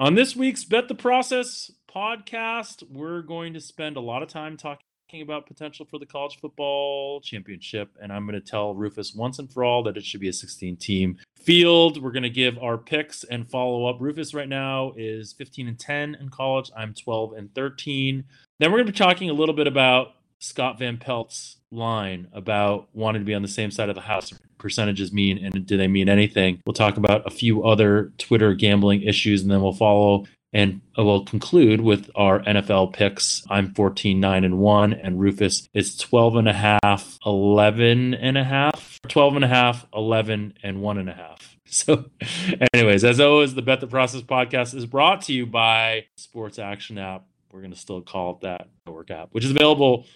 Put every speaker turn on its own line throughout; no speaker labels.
On this week's Bet the Process podcast, we're going to spend a lot of time talking about potential for the college football championship. And I'm going to tell Rufus once and for all that it should be a 16 team field. We're going to give our picks and follow up. Rufus right now is 15 and 10 in college. I'm 12 and 13. Then we're going to be talking a little bit about Scott Van Pelt's line about wanting to be on the same side of the house percentages mean and do they mean anything we'll talk about a few other twitter gambling issues and then we'll follow and uh, we'll conclude with our NFL picks. I'm 14, 9, and 1, and Rufus is 12 and a half, 11 and a half, 12 and a half, 11, and 1 and a half. So, anyways, as always, the Bet the Process podcast is brought to you by Sports Action app. We're going to still call it that work app, which is available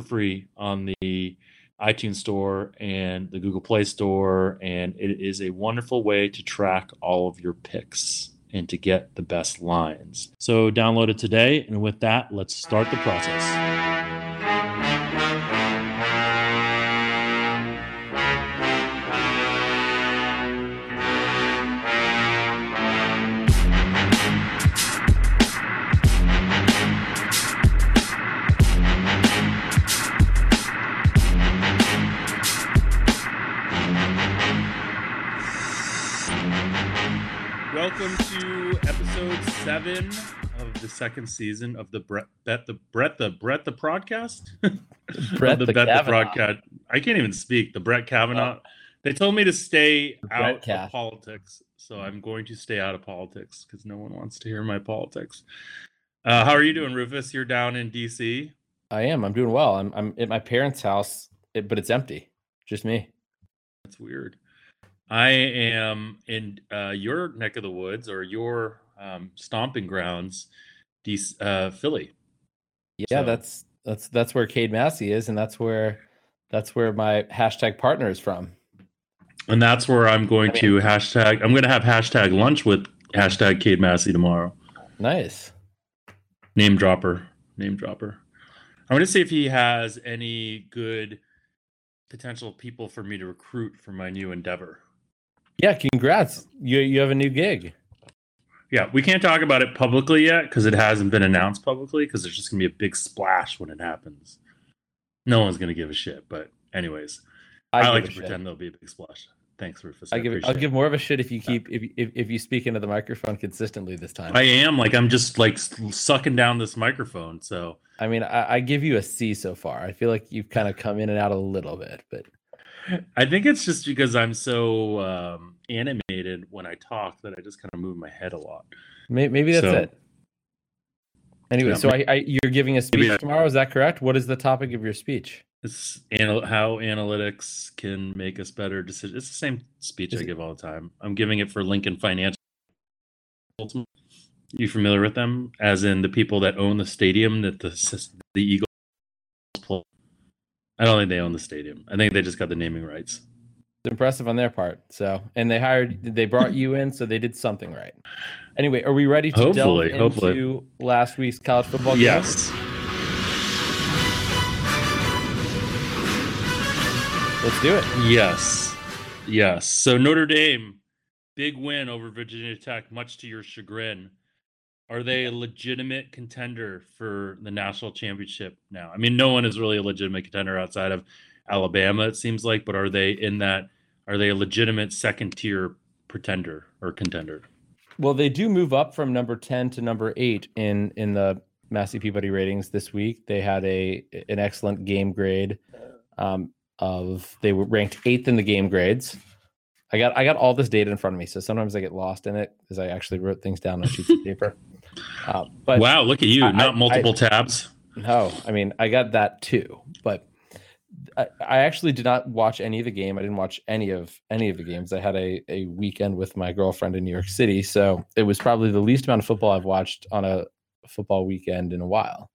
for free on the iTunes Store and the Google Play Store. And it is a wonderful way to track all of your picks and to get the best lines. So download it today. And with that, let's start the process. Seven of the second season of the Brett, Bet the Brett the Brett the broadcast.
Brett the, the Bet Kavanaugh. the broadcast.
I can't even speak. The Brett Kavanaugh. Uh, they told me to stay out of politics, so I'm going to stay out of politics because no one wants to hear my politics. Uh, how are you doing, Rufus? You're down in DC.
I am. I'm doing well. I'm I'm at my parents' house, but it's empty. Just me.
That's weird. I am in uh, your neck of the woods or your um, stomping grounds, uh, Philly.
Yeah, so. that's that's that's where Cade Massey is, and that's where that's where my hashtag partner is from.
And that's where I'm going I mean, to hashtag. I'm going to have hashtag lunch with hashtag Cade Massey tomorrow.
Nice.
Name dropper. Name dropper. I'm going to see if he has any good potential people for me to recruit for my new endeavor.
Yeah, congrats. You you have a new gig.
Yeah, we can't talk about it publicly yet because it hasn't been announced publicly because there's just gonna be a big splash when it happens. No one's gonna give a shit, but anyways, I, I like to pretend there'll be a big splash. Thanks, Rufus.
I, I give I'll give more of a shit if you keep if, if if you speak into the microphone consistently this time.
I am like I'm just like sucking down this microphone. So
I mean, I, I give you a C so far. I feel like you've kind of come in and out a little bit, but
I think it's just because I'm so um, animated when I talk that I just kind of move my head a lot.
Maybe, maybe that's so, it. Anyway, yeah, so I, I, you're giving a speech tomorrow. Is that correct? What is the topic of your speech?
It's anal- how analytics can make us better decisions. It's the same speech is I it- give all the time. I'm giving it for Lincoln Financial. You familiar with them? As in the people that own the stadium that the the Eagles. I don't think they own the stadium. I think they just got the naming rights.
It's impressive on their part. So, and they hired, they brought you in, so they did something right. Anyway, are we ready to hopefully, delve hopefully. into last week's college football game?
Yes.
Let's do it.
Yes. Yes. So Notre Dame, big win over Virginia Tech, much to your chagrin. Are they a legitimate contender for the national championship now? I mean, no one is really a legitimate contender outside of Alabama, it seems like, but are they in that? Are they a legitimate second tier pretender or contender?
Well, they do move up from number ten to number eight in in the Massey Peabody ratings this week. They had a an excellent game grade. Um, of they were ranked eighth in the game grades. I got I got all this data in front of me, so sometimes I get lost in it because I actually wrote things down on sheets of paper.
Uh, but wow, look at you! I, not multiple I, tabs.
No, I mean I got that too, but I, I, actually did not watch any of the game. I didn't watch any of any of the games. I had a a weekend with my girlfriend in New York City, so it was probably the least amount of football I've watched on a football weekend in a while.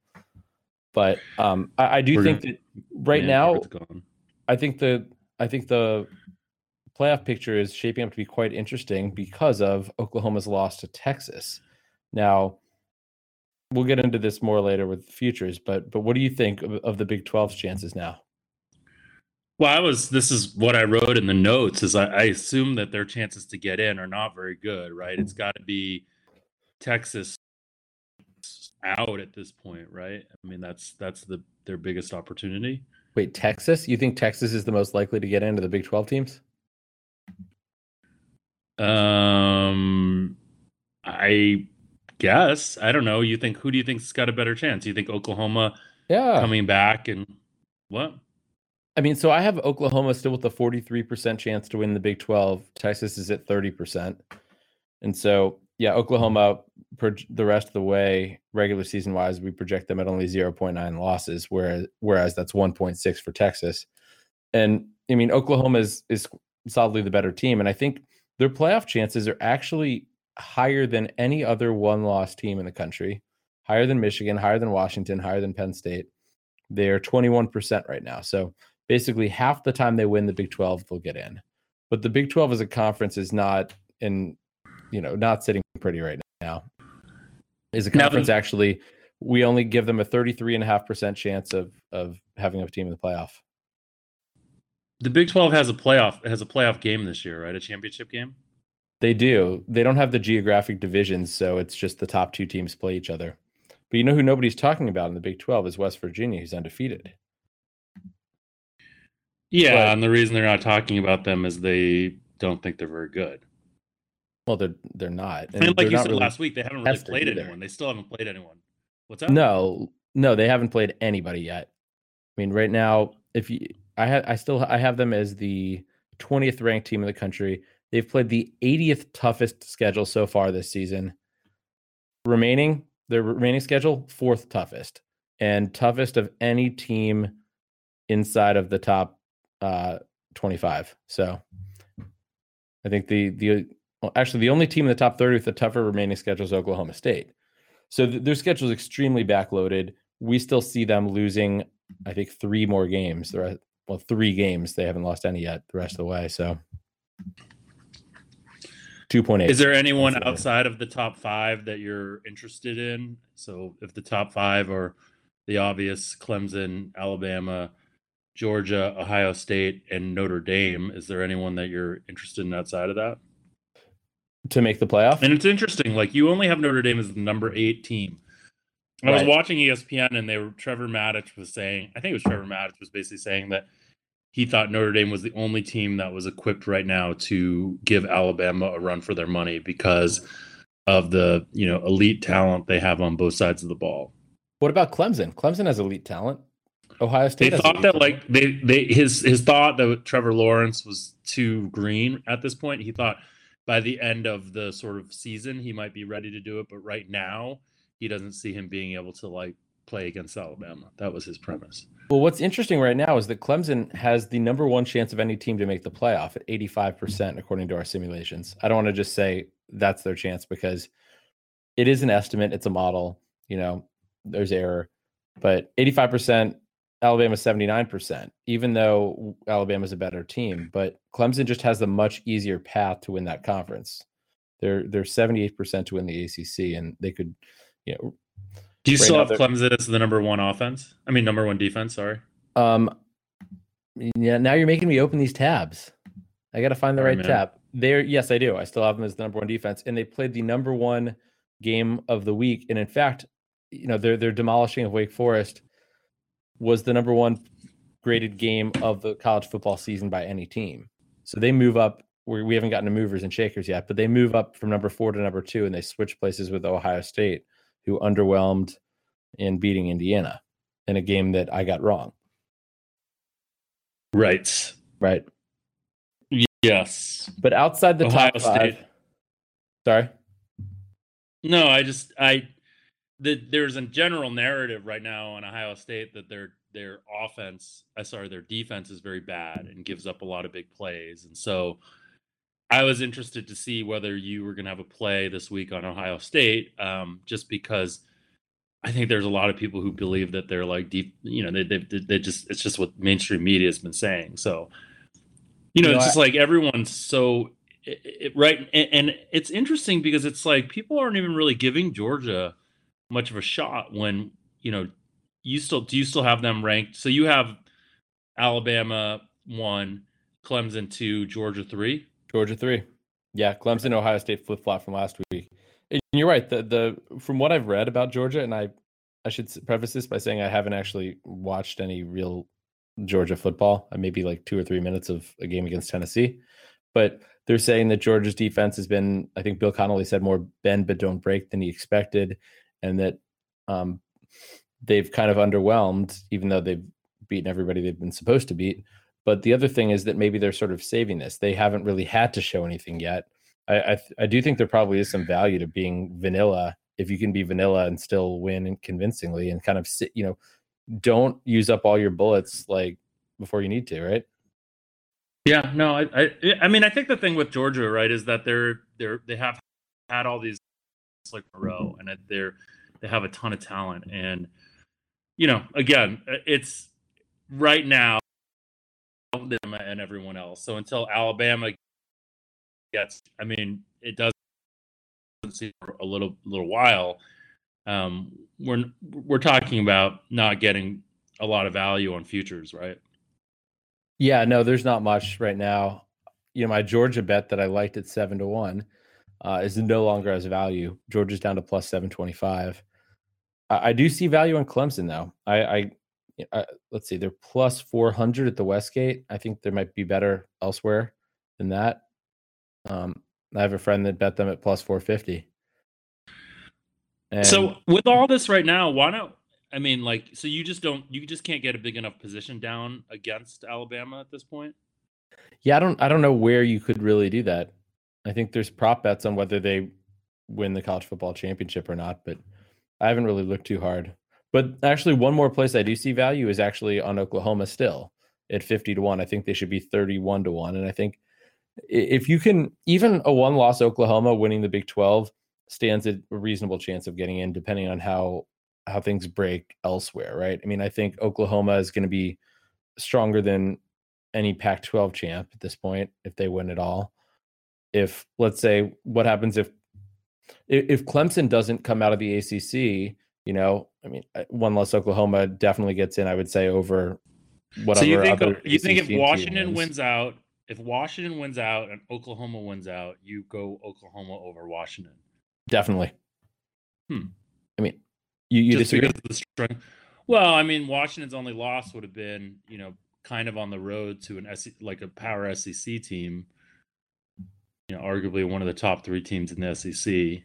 But um, I, I do We're think gonna, that right now, I think the I think the playoff picture is shaping up to be quite interesting because of Oklahoma's loss to Texas. Now, we'll get into this more later with futures, but but what do you think of, of the Big 12's chances now?
Well, I was. This is what I wrote in the notes. Is I, I assume that their chances to get in are not very good, right? It's got to be Texas out at this point, right? I mean, that's that's the their biggest opportunity.
Wait, Texas? You think Texas is the most likely to get into the Big 12 teams?
Um, I guess I don't know. You think who do you think's got a better chance? You think Oklahoma
Yeah.
coming back and what?
I mean, so I have Oklahoma still with a 43% chance to win the Big 12. Texas is at 30%. And so, yeah, Oklahoma per the rest of the way, regular season wise, we project them at only 0.9 losses, whereas whereas that's 1.6 for Texas. And I mean, Oklahoma is is solidly the better team. And I think their playoff chances are actually higher than any other one loss team in the country, higher than Michigan, higher than Washington, higher than Penn State. They're 21% right now. So basically half the time they win the Big 12, they'll get in. But the Big 12 as a conference is not in, you know, not sitting pretty right now. Is a conference actually we only give them a 33.5% chance of of having a team in the playoff.
The Big Twelve has a playoff has a playoff game this year, right? A championship game.
They do. They don't have the geographic divisions, so it's just the top two teams play each other. But you know who nobody's talking about in the Big 12 is West Virginia, who's undefeated.
Yeah,
But-
and the reason they're not talking about them is they don't think they're very good.
Well, they're they're not.
And, like you said
really
last week, they haven't really played
either.
anyone. They still haven't played anyone. What's that?
No, no, they haven't played anybody yet. I mean, right now, if you, I have, I still, I have them as the 20th ranked team in the country. They've played the 80th toughest schedule so far this season. Remaining, their remaining schedule, fourth toughest, and toughest of any team inside of the top uh, 25. So, I think the the well, actually the only team in the top 30 with the tougher remaining schedule is Oklahoma State. So th- their schedule is extremely backloaded. We still see them losing, I think, three more games. The rest, well, three games. They haven't lost any yet. The rest of the way. So two point eight.
Is there anyone outside of the top five that you're interested in? So if the top five are the obvious Clemson, Alabama, Georgia, Ohio State, and Notre Dame, is there anyone that you're interested in outside of that?
to make the playoff?
And it's interesting, like you only have Notre Dame as the number eight team. I was
Right.
watching E ESPN and they were Trevor Matich was saying, I think it was Trevor Matich was basically saying that he thought Notre Dame was the only team that was equipped right now to give Alabama a run for their money because of the you know elite talent they have on both sides of the ball.
What about Clemson? Clemson has elite talent. Ohio State.
They
has
thought
elite
that
talent.
like they they his his thought that Trevor Lawrence was too green at this point. He thought by the end of the sort of season he might be ready to do it, but right now he doesn't see him being able to like play against Alabama. That was his premise.
Well, what's interesting right now is that Clemson has the number one chance of any team to make the playoff at 85%, according to our simulations. I don't want to just say that's their chance because it is an estimate, it's a model, you know, there's error. But 85%, Alabama 79%, even though Alabama's a better team. But Clemson just has a much easier path to win that conference. They're they're 78% to win the ACC, and they could, you know,
Do you
Right
still
now
have
they're-
Clemson as the number one offense? I mean, number one defense. Sorry.
Um, yeah. Now you're making me open these tabs. I got to find the
Sorry,
right
man.
tab. There, yes, I do. I still have them as the number one defense, and they played the number one game of the week. And in fact, you know, their their demolishing of Wake Forest was the number one graded game of the college football season by any team. So they move up. We we haven't gotten to movers and shakers yet, but they move up from number four to number two, and they switch places with Ohio State, who underwhelmed in beating Indiana in a game that I got wrong.
Right.
Right.
Yes.
But outside the
Ohio
top five,
State.
sorry.
No, I just I the, there's a general narrative right now on Ohio State that their their offense, I sorry, their defense is very bad and gives up a lot of big plays. And so I was interested to see whether you were going to have a play this week on Ohio State, um, just because I think there's a lot of people who believe that they're like deep, you know, they they they just it's just what mainstream media has been saying. So, you know,
You know,
it's
I-
just like everyone's so it, it, right, and, and it's interesting because it's like people aren't even really giving Georgia much of a shot when you know you still do you still have them ranked? So you have Alabama one, Clemson two, Georgia three.
Georgia three. Yeah, Clemson, Ohio State flip flop from last week. you're right. The the from what I've read about Georgia, and I I should preface this by saying I haven't actually watched any real Georgia football. Maybe like two or three minutes of a game against Tennessee, but they're saying that Georgia's defense has been, I think Bill Connelly said, more bend but don't break than he expected, and that um, they've kind of underwhelmed, even though they've beaten everybody they've been supposed to beat. But the other thing is that maybe they're sort of saving this. They haven't really had to show anything yet. I I, I do think there probably is some value to being vanilla if you can be vanilla and still win convincingly and kind of sit, you know, don't use up all your bullets like before you need to, right?
Yeah, no, I, I, I mean, I think the thing with Georgia, right, is that they're they're they have had all these like row, and they're they have a ton of talent, and you know, again, it's right now them and everyone else. So until Alabama gets, I mean, it doesn't see for a little little while. Um, we're we're talking about not getting a lot of value on futures, right?
Yeah, no, there's not much right now. You know, my Georgia bet that I liked at seven to one uh, is no longer as value. Georgia's down to plus seven twenty five. I, I do see value on Clemson though. I, I, I let's see, they're plus four hundred at the Westgate. I think there might be better elsewhere than that. Um, I have a friend that bet them at plus four fifty.
So with all this right now, why not I mean, like, so you just don't, you just can't get a big enough position down against Alabama at this point.
Yeah, I don't, I don't know where you could really do that. I think there's prop bets on whether they win the college football championship or not, but I haven't really looked too hard. But actually, one more place I do see value is actually on Oklahoma still at 50 to 1. I think they should be 31 to 1. And I think if you can, even a one loss Oklahoma winning the Big 12 stands a reasonable chance of getting in, depending on how how things break elsewhere, right? I mean, I think Oklahoma is going to be stronger than any Pac 12 champ at this point if they win it all. If, let's say, what happens if if Clemson doesn't come out of the ACC, you know, I mean, uh, one less Oklahoma definitely gets in. I would say over
whatever. So you think you think if Washington wins out, if Washington wins out and Oklahoma wins out, you go Oklahoma over Washington?
Definitely.
Hmm.
I mean, you, you
Just disagree? the strength. Well, I mean, Washington's only loss would have been, you know, kind of on the road to an SEC, like a power SEC team. You know, arguably one of the top three teams in the SEC.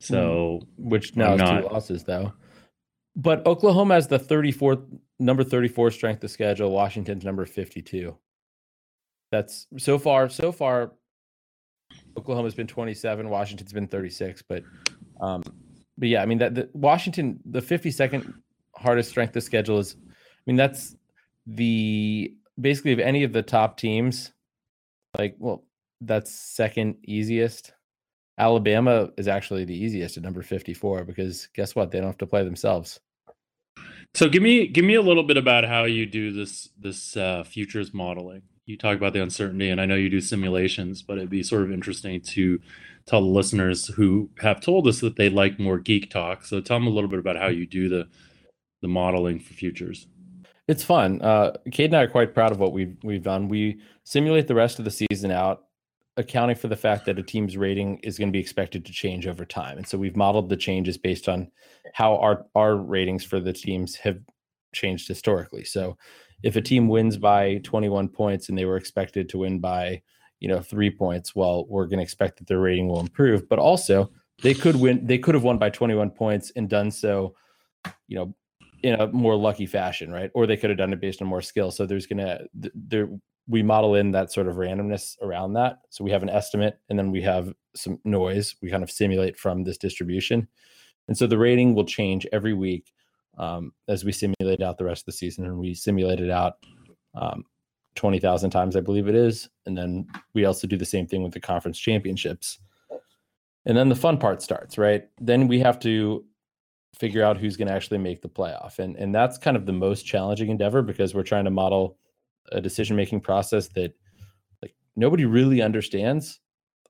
So,
which now is two losses though. But Oklahoma has the 34th number 34 strength of schedule. Washington's number 52. That's so far. So far, Oklahoma's been 27. Washington's been 36. But um, but yeah, I mean that the Washington, the 52nd hardest strength of schedule is, I mean that's the basically of any of the top teams, like well, that's second easiest. Alabama is actually the easiest at number 54 because guess what? They don't have to play themselves.
So give me give me a little bit about how you do this this uh, futures modeling. You talk about the uncertainty, and I know you do simulations, but it'd be sort of interesting to tell the listeners who have told us that they like more geek talk. So tell them a little bit about how you do the the modeling for futures.
It's fun. Uh, Cade and I are quite proud of what we've we've done. We simulate the rest of the season out, accounting for the fact that a team's rating is going to be expected to change over time. And so we've modeled the changes based on how our our ratings for the teams have changed historically. So if a team wins by 21 points and they were expected to win by you know three points well we're going to expect that their rating will improve but also they could win they could have won by 21 points and done so you know in a more lucky fashion right or they could have done it based on more skill so there's going to there we model in that sort of randomness around that so we have an estimate and then we have some noise we kind of simulate from this distribution and so the rating will change every week um, as we simulate out the rest of the season and we simulate it out um, 20,000 times, I believe it is. And then we also do the same thing with the conference championships. And then the fun part starts, right? Then we have to figure out who's going to actually make the playoff. And, and that's kind of the most challenging endeavor because we're trying to model a decision making process that like nobody really understands.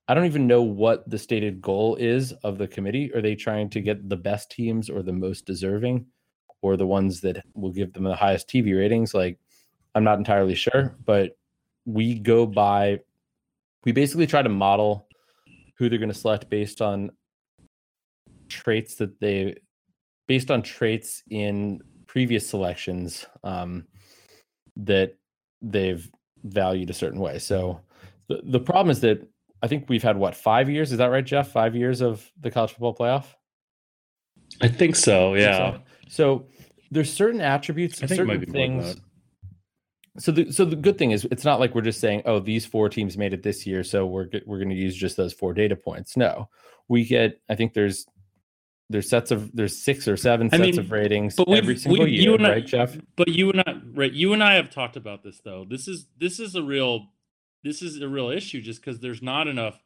I don't even know what the stated goal is of the committee. Are they trying to get the best teams or the most deserving or the ones that will give them the highest TV ratings? Like, I'm not entirely sure, but we go by we basically try to model who they're going to select based on traits that they based on traits in previous selections um, that they've valued a certain way. So mm-hmm. the, the problem is that I think we've had what five years? Is that right, Jeff? Five years of the college football playoff.
I think so. Yeah.
So, so there's certain attributes,
I think it might
certain things. So the so the good thing is it's not like we're just saying, oh, these four teams made it this year, so we're we're going to use just those four data points. No, we get. I think there's there's sets of there's six or seven
I
sets
mean,
of ratings
but
every single
we-
year,
I-
right, Jeff?
But you and I, right? You and I have talked about this though. This is this is a real this is a real issue just because there's not enough.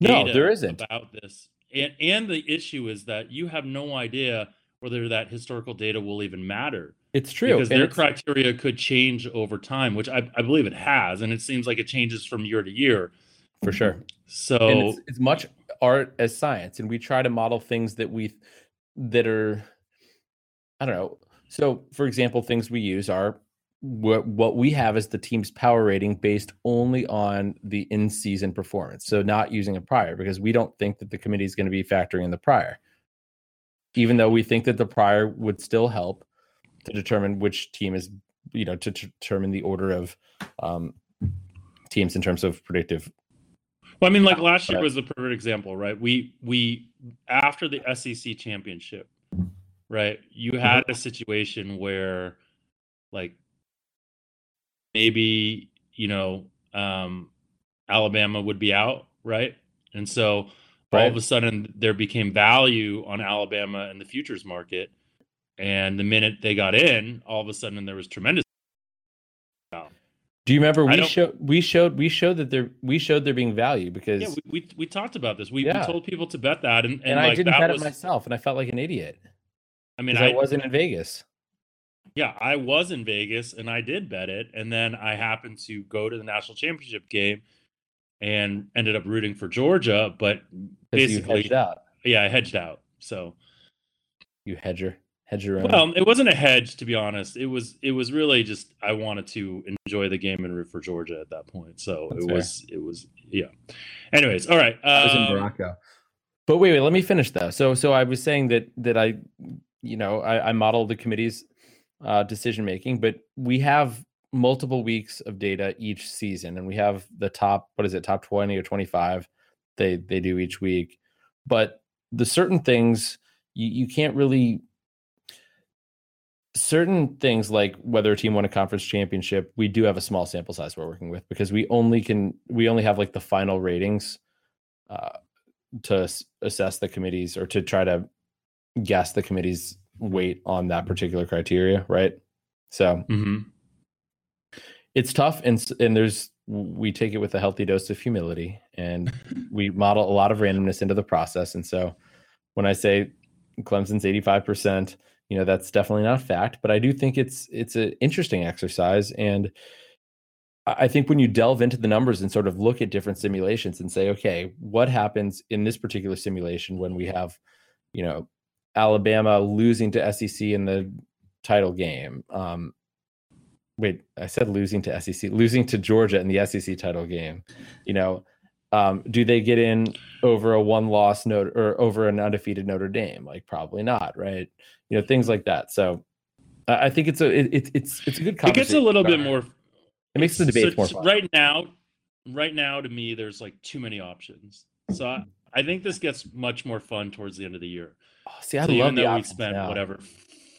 No, there isn't.
about this, and and the issue is that you have no idea whether that historical data will even matter
It's true.
because
and
their criteria could change over time, which I, I believe it has, and it seems like it changes from year to year.
for sure.
So
and it's, it's much art as science and we try to model things that we that are i don't know. So for example things we use are what what we have is the team's power rating based only on the in season performance so not using a prior because we don't think that the committee is going to be factoring in the prior. Even though we think that the prior would still help to determine which team is you know to determine the order of um, teams in terms of predictive
Well, I mean, like last year was the perfect example, right? We we after the SEC championship, right? You had a situation where, like, maybe you know, um, Alabama would be out, right? And so all of a sudden there became value on Alabama in the futures market, and the minute they got in, all of a sudden there was tremendous.
Do you remember we showed we showed we showed that there we showed there being value because
Yeah, we, we, we talked about this. We,
Yeah.
we told people to bet that, and, and,
and, I didn't bet
was,
it myself and I felt like an idiot
I mean,
I,
I,
wasn't in Vegas.
Yeah, I was in Vegas and I did bet it. And then I happened to go to the national championship game and ended up rooting for Georgia. But basically,
hedged out.
yeah, I hedged out. So,
You hedger, hedger. own.
well, it wasn't a hedge, to be honest. It was, it was really just, I wanted to enjoy the game and root for Georgia at that point. So
That's
it
fair.
was, it was, yeah. Anyways, all right.
I was in
um,
Morocco. But wait, wait, let me finish though. So, so I was saying that that I, you know, I, I model the committee's uh, decision making, but we have multiple weeks of data each season, and we have the top, what is it, top twenty or twenty five? They they do each week, but the certain things you, you can't really certain things like whether a team won a conference championship we do have a small sample size we're working with because we only can we only have like the final ratings uh, to s- assess the committees or to try to guess the committee's weight on that particular criteria right so
mm-hmm.
it's tough and and there's we take it with a healthy dose of humility and we model a lot of randomness into the process and so when i say clemson's 85% you know that's definitely not a fact but i do think it's it's an interesting exercise and i think when you delve into the numbers and sort of look at different simulations and say okay what happens in this particular simulation when we have you know alabama losing to sec in the title game um wait i said losing to sec losing to georgia in the sec title game you know um, do they get in over a one loss note or over an undefeated Notre Dame? Like probably not, right? You know things like that. So I I think it's a it, it's it's it's a good.
It gets a little bit more
It makes the
So-
debate more fun.
Right now, right now, to me, there's like too many options. So I, I think this gets much more fun towards the end of the year.
Oh, see, I
so
love
even though we spent
now.
whatever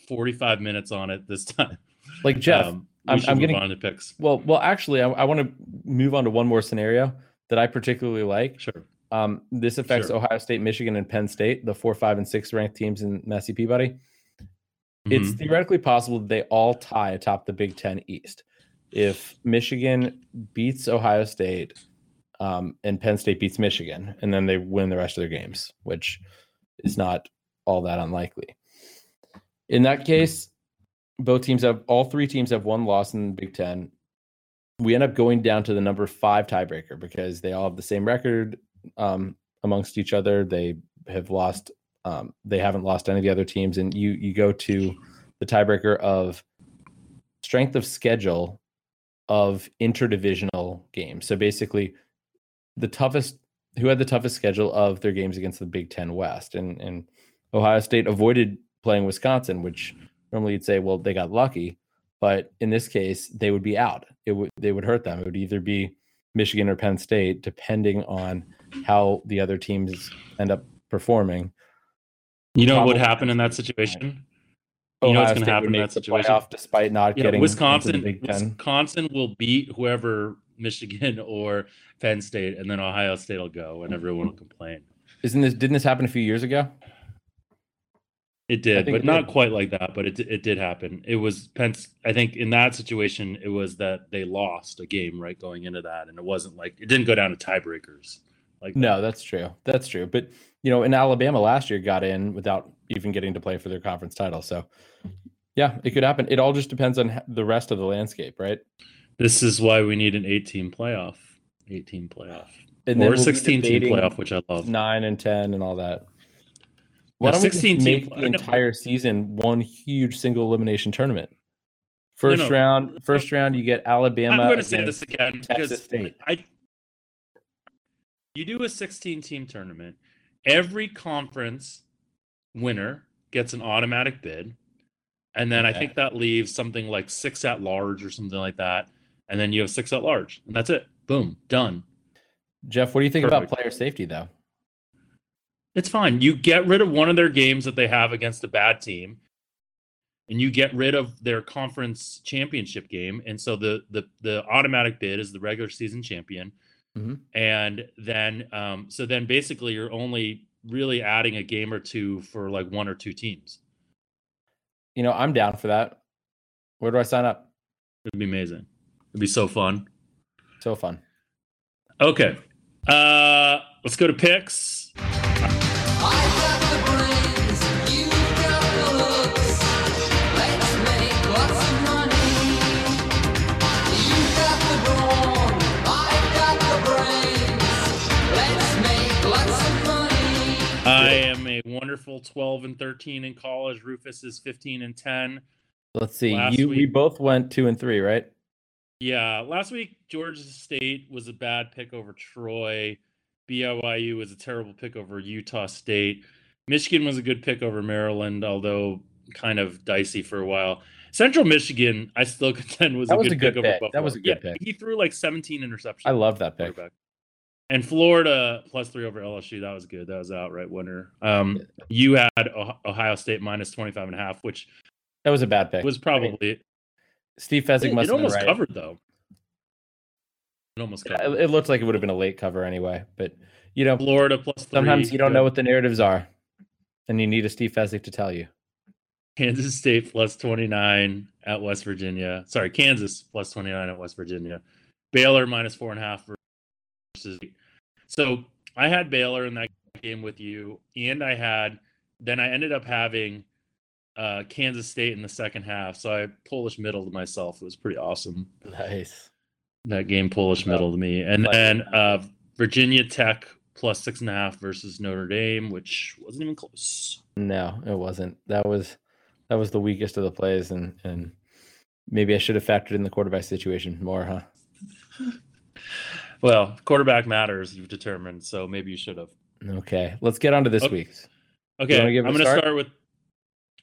45 minutes on it this time,
Like Jeff,
um,
I'm- I'm
move
getting-
on to picks.
well, well, actually, I, I want to move on to one more scenario that I particularly like.
Sure.
Um, this affects
Sure.
Ohio State, Michigan, and Penn State, the four, five, and six ranked teams in Massey Peabody. It's
Mhm.
theoretically possible that they all tie atop the Big Ten East. If Michigan beats Ohio State um, and Penn State beats Michigan, and then they win the rest of their games, which is not all that unlikely. In that case, both teams have all three teams have one loss in the Big Ten. We end up going down to the number five tiebreaker because they all have the same record um, amongst each other. They have lost um, they haven't lost any of the other teams, and you you go to the tiebreaker of strength of schedule of interdivisional games. So basically, the toughest who had the toughest schedule of their games against the Big Ten West, and and Ohio State avoided playing Wisconsin, which normally you'd say, well, they got lucky, but in this case, they would be out. It would they would hurt them. It would either be Michigan or Penn State, depending on how the other teams end up performing.
You know what would happen in that situation? You know what's going to happen in that situation?
despite not
Yeah,
getting
Wisconsin.
into the Big Ten.
Wisconsin will beat whoever Michigan or Penn State, and then Ohio State will go, and everyone will complain.
Isn't this? Didn't this happen a few years ago?
It did, but
it
not
did.
quite like that. But it it did happen. It was Penn. I think in that situation, it was that they lost a game right going into that, and it wasn't like it didn't go down to tiebreakers. Like
No, that's true. That's true. But you know, in Alabama last year got in without even getting to play for their conference title. So yeah, it could happen. It all just depends on the rest of the landscape, right?
this is why we need an 18 playoff, 18 playoff,
And
or
then we'll
16 team playoff, which I love.
nine and ten and all that. Why
No,
don't we just
16 team
make the entire season one huge single elimination tournament? First
no.
round, first oh. round, you get Alabama.
I'm going to say this again
Texas
because
State.
I. You do a 16 team tournament. Every conference winner gets an automatic bid, and then I think that leaves something like six at large or something like that, and then you have six at large, and that's it. Boom, done.
Jeff, what do you think about player safety though?
It's fine. You get rid of one of their games that they have against a bad team, and you get rid of their conference championship game, and so the the the automatic bid is the regular season champion,
Mhm.
and then um, so then basically you're only really adding a game or two for like one or two teams.
You know, I'm down for that. Where do I sign up?
It'd be amazing. It'd be so fun.
So fun.
Okay, uh, let's go to picks.
I got the brains, you got the looks. Let's make lots of money. You got the brawn, I got the brains. Let's make lots of money.
I am a wonderful 12 and 13 in college. Rufus is 15 and 10.
Let's see.
Last
You we both went two and three, right?
Yeah, last week Georgia State was a bad pick over Troy. BYU was a terrible pick over Utah State. Michigan was a good pick over Maryland, although kind of dicey for a while. Central Michigan, I still contend was
That
a
was
good
a good
pick over. Buffalo.
That was a good
yeah,
pick.
He threw like 17 interceptions.
I love that pick.
And Florida plus three over LSU. That was good. That was an outright winner. Um, you had Oh- Ohio State minus 25 and a half, which
That was a bad pick.
was probably
Steve Fezzik must
it
have been
almost
right.
covered though. It almost
Yeah. It, it looked like it would have been a late cover anyway, but you know,
Florida plus three.
sometimes you don't know what the narratives are, and you need a Steve Fezzik to tell you.
Kansas State plus 29 at West Virginia. Sorry, Kansas plus 29 at West Virginia. Baylor minus four and a half versus. So I had Baylor in that game with you, and I had then I ended up having uh, Kansas State in the second half. So I Polish middle to myself. It was pretty awesome.
Nice.
That game Polish middle to me, and then uh, Virginia Tech plus six and a half versus Notre Dame, which wasn't even close.
No, it wasn't. That was that was the weakest of the plays, and and maybe I should have factored in the quarterback situation more, huh?
Well, quarterback matters. You've determined, so maybe you should have.
Okay, let's get on to this
Okay.
week's.
Okay, I'm going to
start?
start with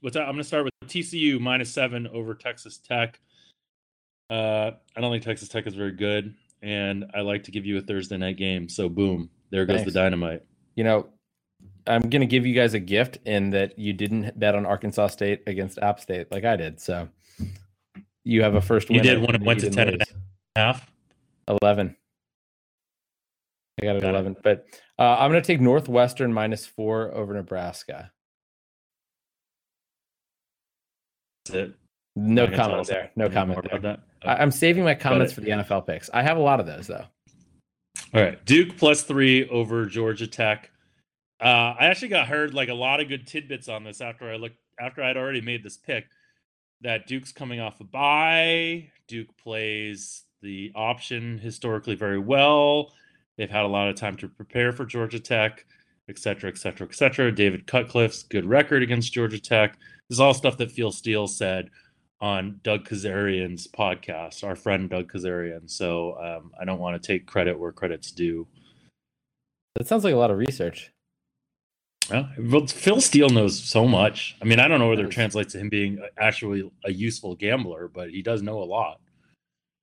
what's that? I'm going to start with TCU minus seven over Texas Tech. Uh, I don't think Texas Tech is very good, and I like to give you a Thursday night game. So boom, there goes
Thanks.
the dynamite.
You know, I'm gonna give you guys a gift in that you didn't bet on Arkansas State against App State like I did. So you have a first.
You did when it went to
didn't
10 and
lose.
Half.
Eleven. I got it
Got it.
eleven, but uh, I'm gonna take Northwestern minus four over Nebraska.
That's it.
No
Not
comment there. No
anything
comment there.
about that.
I- I'm saving my comments for the NFL picks. I have a lot of those though.
All right, Duke plus three over Georgia Tech. Uh, I actually got heard like a lot of good tidbits on this after I looked after I'd already made this pick. That Duke's coming off a bye. Duke plays the option historically very well. They've had a lot of time to prepare for Georgia Tech, et cetera, et cetera, et cetera. David Cutcliffe's good record against Georgia Tech. This is all stuff that Phil Steele said on Doug Kezirian's podcast, our friend Doug Kazarian. So um, I don't want to take credit where credit's due.
That sounds like a lot of research.
Well, well, Phil Steele knows so much. I mean, I don't know whether it translates to him being actually a useful gambler, but he does know a lot.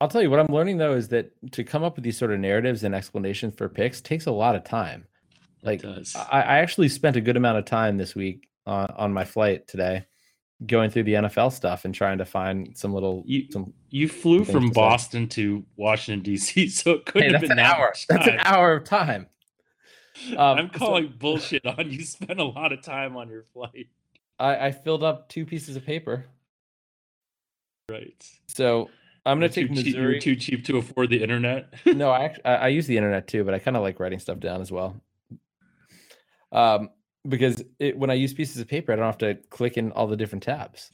I'll tell you what I'm learning though is that to come up with these sort of narratives and explanations for picks takes a lot of time. Like. I, I actually spent a good amount of time this week on, on my flight today, going through the NFL stuff and trying to find some little
You-
some.
you flew from
to say.
Boston to Washington D.C., so it couldn't
Hey,
have been
an
that
hour. That's an hour of time. Um,
I'm
so-
calling bullshit on you. Spent a lot of time on your flight,
I, I filled up two pieces of paper,
right?
so I'm gonna
You're
take
too cheap-
Missouri.
You're too cheap to afford the internet.
no, I, I I use the internet too, but I kind of like writing stuff down as well. Um, because it, when I use pieces of paper, I don't have to click in all the different tabs.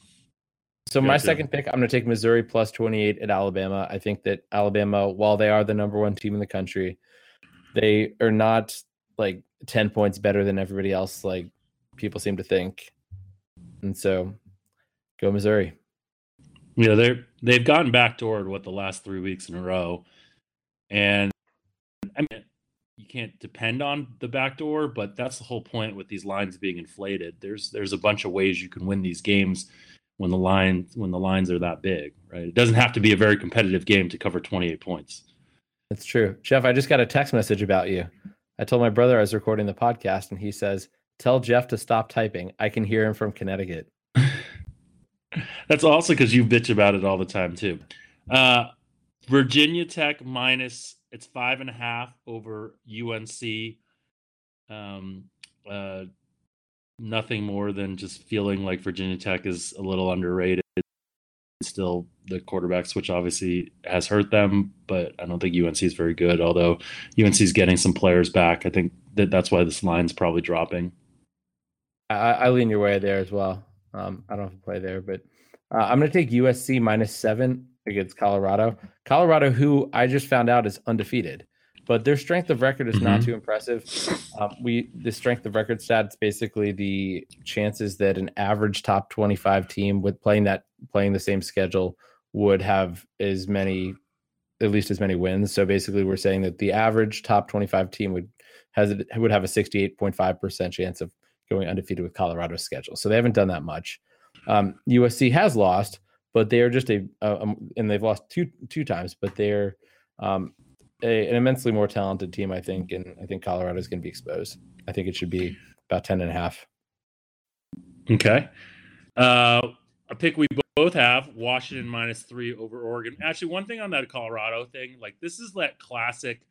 So my
Gotcha.
second pick, I'm going to take Missouri plus 28 at Alabama. I think that Alabama, while they are the number one team in the country, they are not like 10 points better than everybody else, like people seem to think. And so, go Missouri.
Yeah, they're they've gotten backdoored what the last three weeks in a row, and I mean you can't depend on the backdoor, but that's the whole point with these lines being inflated. There's there's a bunch of ways you can win these games when the line when the lines are that big, right? It doesn't have to be a very competitive game to cover 28 points.
That's true. Jeff, I just got a text message about you. I told my brother I was recording the podcast, and he says, Tell Jeff to stop typing. I can hear him from Connecticut.
That's also because you bitch about it all the time too. Uh, Virginia Tech minus it's five and a half over UNC. Um, uh, nothing more than just feeling like Virginia Tech is a little underrated. Still, the quarterback switch obviously has hurt them, but I don't think UNC is very good. Although UNC is getting some players back, I think that that's why this line's probably dropping.
I, I lean your way there as well. Um, I don't have to play there, but uh, I'm going to take USC minus seven against Colorado. Colorado, who I just found out is undefeated, but their strength of record is not
Mhm.
too impressive. Um, we the strength of record stats basically the chances that an average top 25 team with playing that playing the same schedule would have as many at least as many wins. So basically, we're saying that the average top 25 team would has would have a 68.5% chance of going undefeated with Colorado's schedule. So they haven't done that much. Um, USC has lost, but they are just a, a and they've lost two two times, but they're um, a, an immensely more talented team, I think, and I think Colorado is going to be exposed. I think it should be about 10 and a half.
Okay. Uh, a pick we both have Washington minus three over Oregon. Actually, one thing on that Colorado thing, like this is that classic.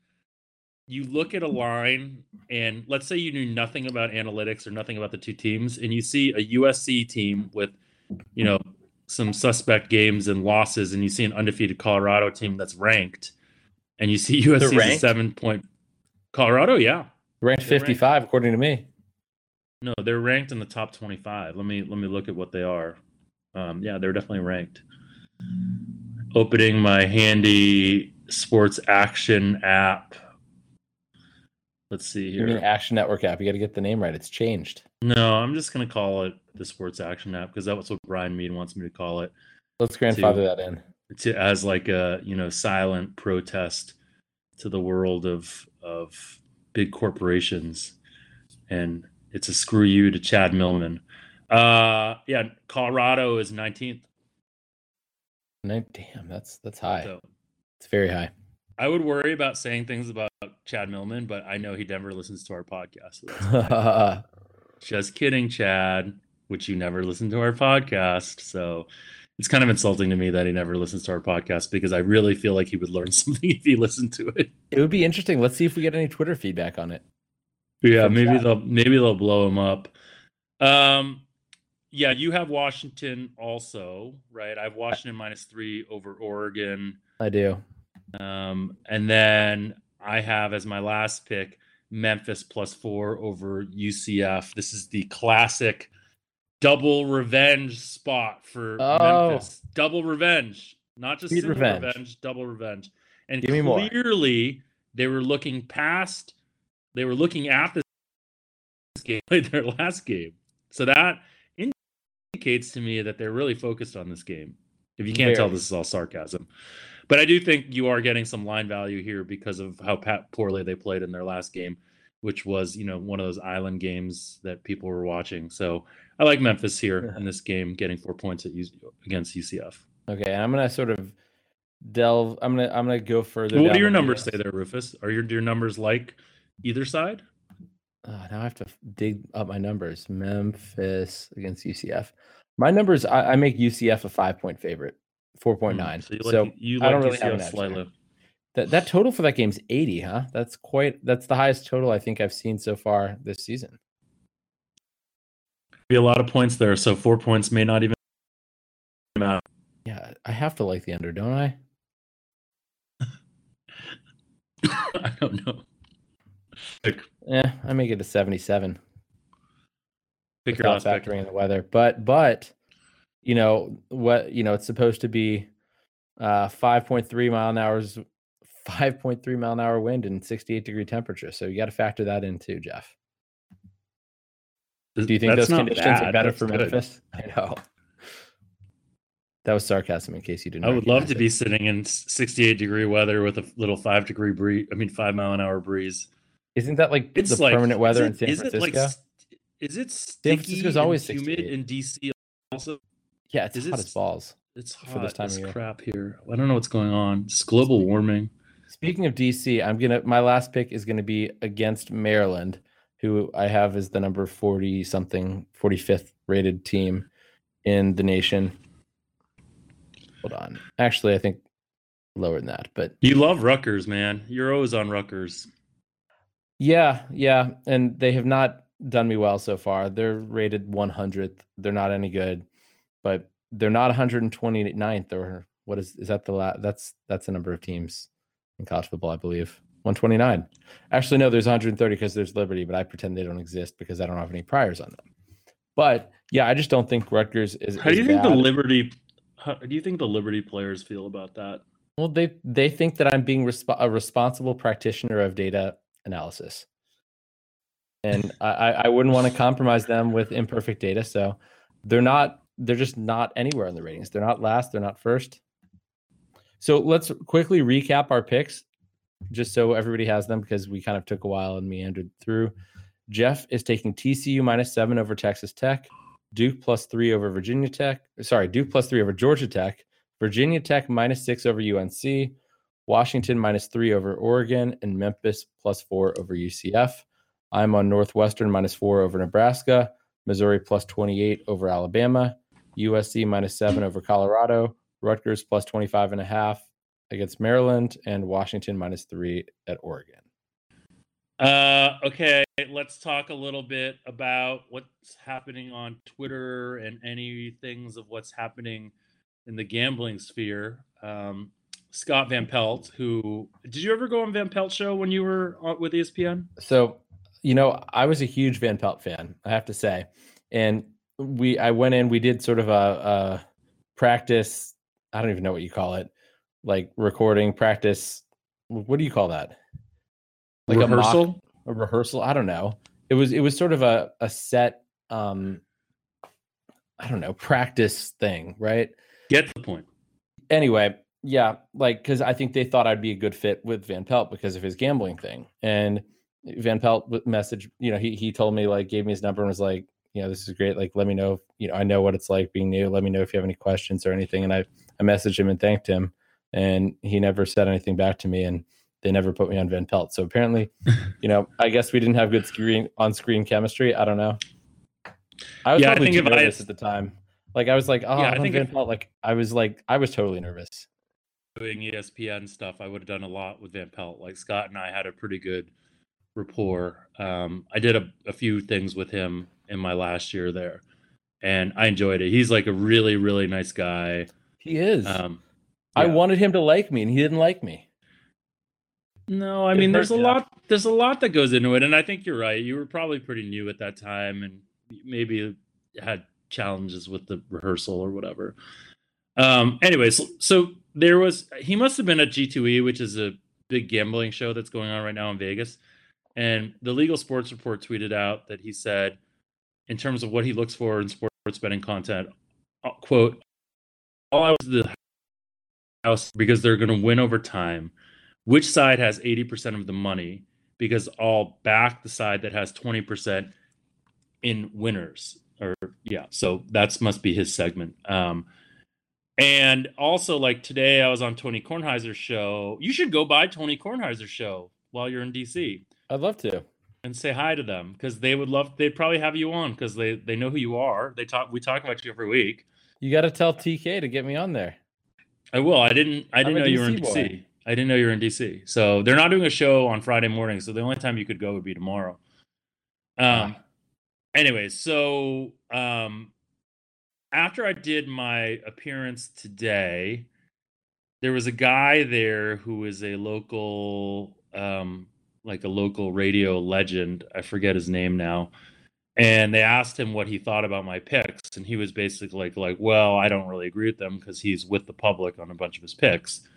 You look at a line, and let's say you knew nothing about analytics or nothing about the two teams, and you see a USC team with, you know, some suspect games and losses, and you see an undefeated Colorado team that's ranked, and you see USC is a seven point. Colorado, yeah.
Ranked 55, according to me.
No, they're ranked in the top 25. Let me let me look at what they are. Um, yeah, they're definitely ranked. Opening my handy sports action app. Let's see
You mean
here.
Action Network app? You got to get the name right. It's changed.
No, I'm just gonna call it the sports action app because that's what Brian Mead wants me to call it.
Let's grandfather that in.
To, as like a you know silent protest to the world of of big corporations, and it's a screw you to Chad Millman. Uh, yeah, Colorado is 19th.
Nine- Damn, that's that's high.
So
It's very high.
I would worry about saying things about Chad Millman, but I know he never listens to our podcast. So. Just kidding, Chad, which you never listen to our podcast. So it's kind of insulting to me that he never listens to our podcast because I really feel like he would learn something if he listened to it.
it would be interesting. Let's see if we get any Twitter feedback on it.
Yeah,
From
maybe
Chad.
they'll maybe they'll blow him up. Um yeah, you have Washington also, right? I have Washington minus three over Oregon.
I do.
Um, and then I have as my last pick Memphis plus four over UCF. This is the classic double revenge spot for
Oh.
Memphis. Double revenge, not just single
revenge.
revenge. double revenge. And
Give
clearly they were looking past, they were looking at this game, played their last game. So that indicates to me that they're really focused on this game. If you can't tell, this is all sarcasm. But I do think you are getting some line value here because of how pat- poorly they played in their last game. which was you know one of those island games that people were watching. So I like Memphis here in this game, getting four points at U- against UCF.
Okay, and I'm gonna sort of delve. I'm gonna I'm gonna go further.
what
down
do your numbers say there, Rufus? Are your, your numbers like either side?
Oh, now I have to dig up my numbers. Memphis against UCF. My numbers, I, I make UCF a five point favorite, four point nine.
Mm, So you
So,
like
I don't really have
UCF
an edge
slightly.
that that total for that game's eighty, huh? That's quite. That's the highest total I think I've seen so far this season.
Be a lot of points there, so four points may not even.
Yeah, I have to like the under, don't I?
I don't know. Pick,
Yeah, I make it a seventy-seven.
pick your
without
last pick.
factoring in the weather. But but you know what you know it's supposed to be uh 5.3 mile an hour's 5.3 mile an hour wind and 68 degree temperature. So you got to factor that in too, Jeff. Do you think
That's
those conditions are better
that's
for
good.
Memphis? I know. That was sarcasm in case you didn't.
I would love to
it.
be sitting in 68 degree weather with a little five degree breeze. I mean, five mile an hour breeze.
Isn't that like
It's
the
like
permanent weather
is
in San
it, is
Francisco?
It like, is it sticky
Francisco's
and
always
humid
68.
in DC? Also,
yeah, it's
is
hot
it
as balls.
it's hot
For this time of
as
year.
crap here. I don't know what's going on. It's global warming.
Speaking of DC, I'm gonna my last pick is gonna be against Maryland, who I have as the number 40 something, 45th rated team in the nation. Hold on. Actually, I think lower than that, but
You love Rutgers, man. You're always on Rutgers.
yeah, yeah. And they have not done me well so far. They're rated 100th. They're not any good, but they're not 129th or what is is that the la- that's that's the number of teams in college football, I believe. 129. Actually, no, there's 130 because there's Liberty, but I pretend they don't exist because I don't have any priors on them. But yeah, I just don't think Rutgers is.
How do you think the. Liberty? How do you think the Liberty players feel about that?
Well, they they think that I'm being resp- a responsible practitioner of data analysis, and I I wouldn't want to compromise them with imperfect data. So they're not they're just not anywhere in the ratings. They're not last. They're not first. So let's quickly recap our picks, just so everybody has them because we kind of took a while and meandered through. Jeff is taking TCU minus seven over Texas Tech, Duke plus three over Virginia Tech. Sorry, Duke plus three over Georgia Tech. Virginia Tech minus six over UNC, Washington minus three over Oregon, and Memphis plus four over UCF. I'm on Northwestern minus four over Nebraska, Missouri plus 28 over Alabama, USC minus seven over Colorado, Rutgers plus 25 and a half against Maryland, and Washington minus three at Oregon.
Uh, okay, let's talk a little bit about what's happening on Twitter and any things of what's happening in the gambling sphere. Um, Scott Van Pelt, who did you ever go on Van Pelt show when you were with ESPN?
So, you know, I was a huge Van Pelt fan, I have to say. And we I went in, we did sort of a, a practice, I don't even know what you call it, like recording practice. What do you call that? Like a mock-
Rehearsal.
a rehearsal. I don't know. It was it was sort of a a set um I don't know, practice thing, right?
Get the point.
anyway, yeah, like because I think they thought I'd be a good fit with Van Pelt because of his gambling thing. And Van Pelt message, you know, he he told me like gave me his number and was like, you know, this is great. Like, let me know, if, you know, I know what it's like being new. Let me know if you have any questions or anything. And I I messaged him and thanked him, and he never said anything back to me. And they never put me on Van Pelt. So apparently, you know, I guess we didn't have good screen on screen chemistry. I don't know. I was
Yeah, I
probably
think
too
if I-
nervous at the time. Like I was like, oh,
Yeah, I think
Van Pelt. Like I was like, I was totally nervous.
doing ESPN stuff, I would have done a lot with Van Pelt. Like Scott and I had a pretty good rapport. Um, I did a, a few things with him in my last year there, and I enjoyed it. He's like a really, really nice guy.
He is.
Um,
I wanted him to like me, and he didn't like me.
no, I
It
mean, there's a lot. There's a lot that goes into it, and I think you're right. You were probably pretty new at that time, and maybe had challenges with the rehearsal or whatever. Um, anyways, so there was he must have been at G2E, which is a big gambling show that's going on right now in Vegas. And the Legal Sports Report tweeted out that he said, in terms of what he looks for in sports betting content, uh, quote, all I was the house because they're going to win over time. Which side has 80% of the money? because I'll back the side that has 20% in winners. Or yeah, so that's must be his segment. Um, and also, like today, I was on Tony Kornheiser's show. You should go by Tony Kornheiser's show while you're in DC
I'd love to.
And say hi to them because they would love. They'd probably have you on because they they know who you are. They talk. We talk about you every week.
You got to tell TK to get me on there.
I will. I didn't. I didn't know you were in
DC
DC.
boy.
I didn't know you were in DC. So they're not doing a show on Friday morning. So the only time you could go would be tomorrow. Um.
Ah.
Anyways, so um, after I did my appearance today, there was a guy there who is a local, um, like a local radio legend. I forget his name now. And they asked him what he thought about my picks, and he was basically like, like, well, I don't really agree with them because he's with the public on a bunch of his picks.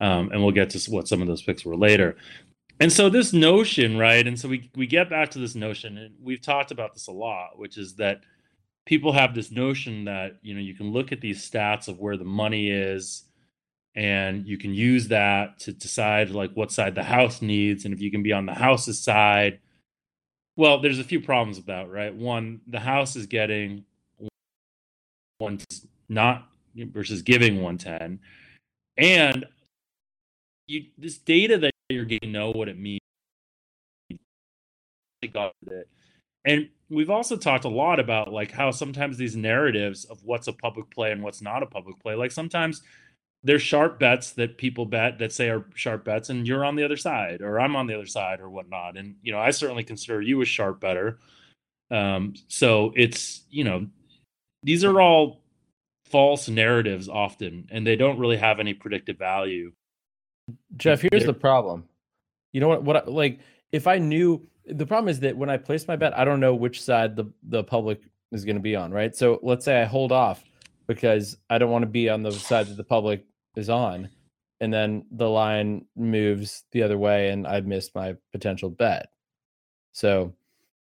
Um, and we'll get to what some of those picks were later. And so this notion, right? And so we we get back to this notion, and we've talked about this a lot, which is that people have this notion that you know you can look at these stats of where the money is and you can use that to decide like what side the house needs and if you can be on the house's side. Well there's a few problems with that right? One the house is getting one not versus giving 110 and you this data that you're getting know what it means. And we've also talked a lot about like how sometimes these narratives of what's a public play and what's not a public play like sometimes there's sharp bets that people bet that say are sharp bets and you're on the other side or i'm on the other side or whatnot and you know i certainly consider you a sharp better um, so it's you know these are all false narratives often and they don't really have any predictive value
Jeff, here's
There-
the problem. You know what? What I, like if I knew the problem is that when I place my bet, I don't know which side the the public is going to be on, right? So let's say I hold off because I don't want to be on the side that the public is on, and then the line moves the other way, and I've missed my potential bet. So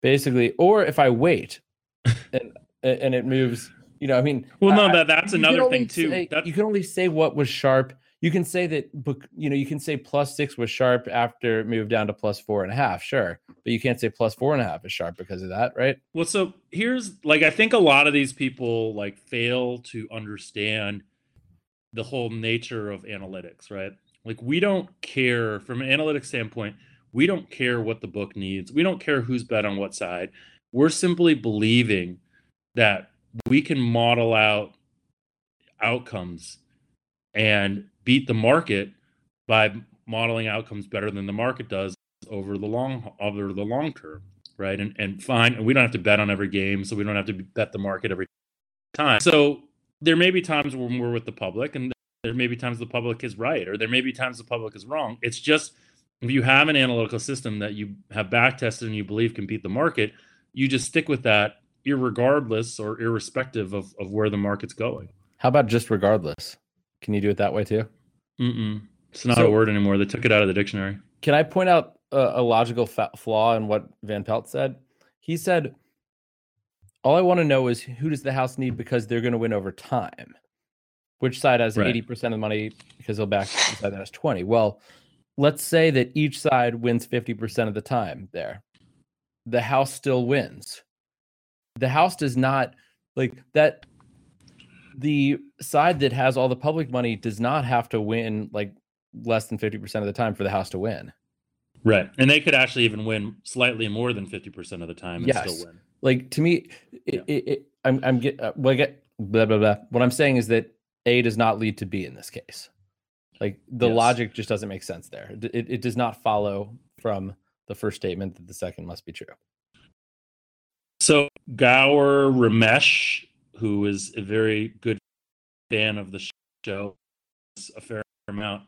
basically, or if I wait and and it moves, you know, I mean,
well no
I-
that that's another thing too
say-
That-
you can only say what was sharp. You can say that, book. You know, you can say plus six was sharp after it moved down to plus four and a half. Sure, but you can't say plus four and a half is sharp because of that, right?
Well, so here's like I think a lot of these people like fail to understand the whole nature of analytics, right? Like we don't care from an analytics standpoint, we don't care what the book needs. We don't care who's bet on what side. We're simply believing that we can model out outcomes and beat the market by modeling outcomes better than the market does over the long over the long term right? And and fine, and we don't have to bet on every game, so we don't have to bet the market every time. So there may be times when we're with the public, and there may be times the public is right, or there may be times the public is wrong. It's just if you have an analytical system that you have back tested and you believe can beat the market, you just stick with that, irregardless or irrespective of of where the market's going.
How about just regardless? Can you do it that way too?
Mm-mm. It's not
So-
a word anymore. They took it out of the dictionary.
Can I point out a, a logical fa- flaw in what Van Pelt said? He said, "All I want to know is who does the house need because they're going to win over time. Which side has
Right.
eighty percent of the money because they'll back the side that has twenty? Well, let's say that each side wins fifty percent of the time. There, the house still wins. The house does not like that. The side that has all the public money does not have to win like less than 50% of the time for the house to win.
Right. And they could actually even win slightly more than 50% of the time and
Yes.
still win.
Like to me, it,
Yeah.
it, it, I'm I'm get uh, what I get blah blah blah. What I'm saying is that A does not lead to B in this case. Like the
Yes.
logic just doesn't make sense there. It, it it does not follow from the first statement that the second must be true.
So Gower Ramesh, who is a very good fan of the show, a fair amount,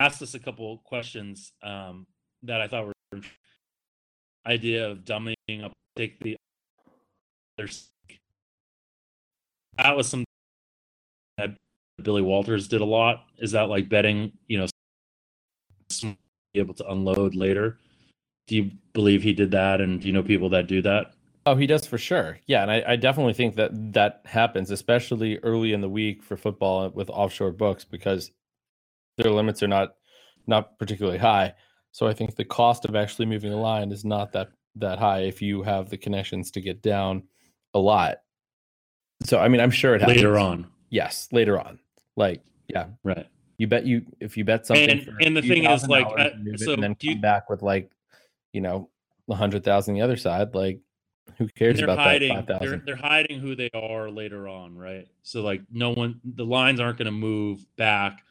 asked us a couple questions um, that I thought were idea of dumbing up, take the other. That was something that Billy Walters did a lot. Is that like betting? You know, be able to unload later. Do you believe he did that? And do you know people that do that?
Oh, he does for sure. Yeah, and I, I definitely think that that happens, especially early in the week for football with offshore books because their limits are not not particularly high. So I think the cost of actually moving the line is not that that high if you have the connections to get down a lot. So I mean, I'm sure it happens.
later on,
Yes, later on. Like, yeah,
right?
you bet you if you bet something.
And-
for
and the thing is, like,
dollars and move it
so
and then
do you-
come back with like, you know, a hundred thousand the other side. Like, who cares
they're
about
hiding.
that five
They're
thousand?
they're hiding who they are later on, right? So like, no one, the lines aren't going to move back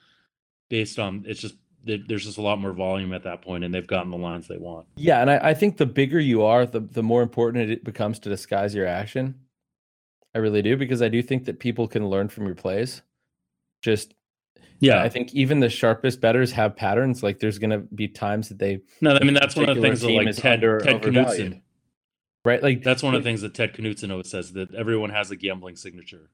based on. It's just there's just a lot more volume at that point, and they've gotten the lines they want.
Yeah, and I, I think the bigger you are, the the more important it becomes to disguise your action. I really do because I do think that people can learn from your plays. Just
Yeah,
I think even the sharpest betters have patterns. Like there's gonna be times that they
no, I mean that's one of the things that like Ted,
under-
Ted
overvalued. Right like
That's one of the things that Ted Knutson always says that everyone has a gambling signature.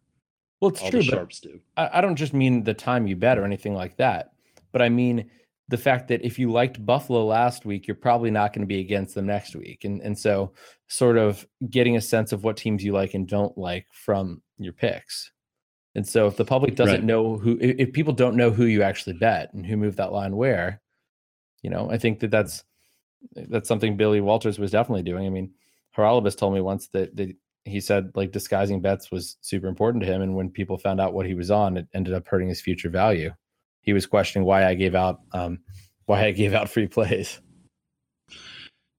Well, it's
All
true,
sharps do.
I, I don't just mean the time you bet or anything like that, but I mean the fact that if you liked Buffalo last week, you're probably not going to be against them next week, and and so sort of getting a sense of what teams you like and don't like from your picks. And so if the public doesn't
Right.
know who, if, if people don't know who you actually bet and who moved that line where, you know, I think that that's that's something Billy Walters was definitely doing. I mean, Haralabos told me once that, that he said like disguising bets was super important to him, and when people found out what he was on, it ended up hurting his future value. He was questioning why I gave out um, why I gave out free plays.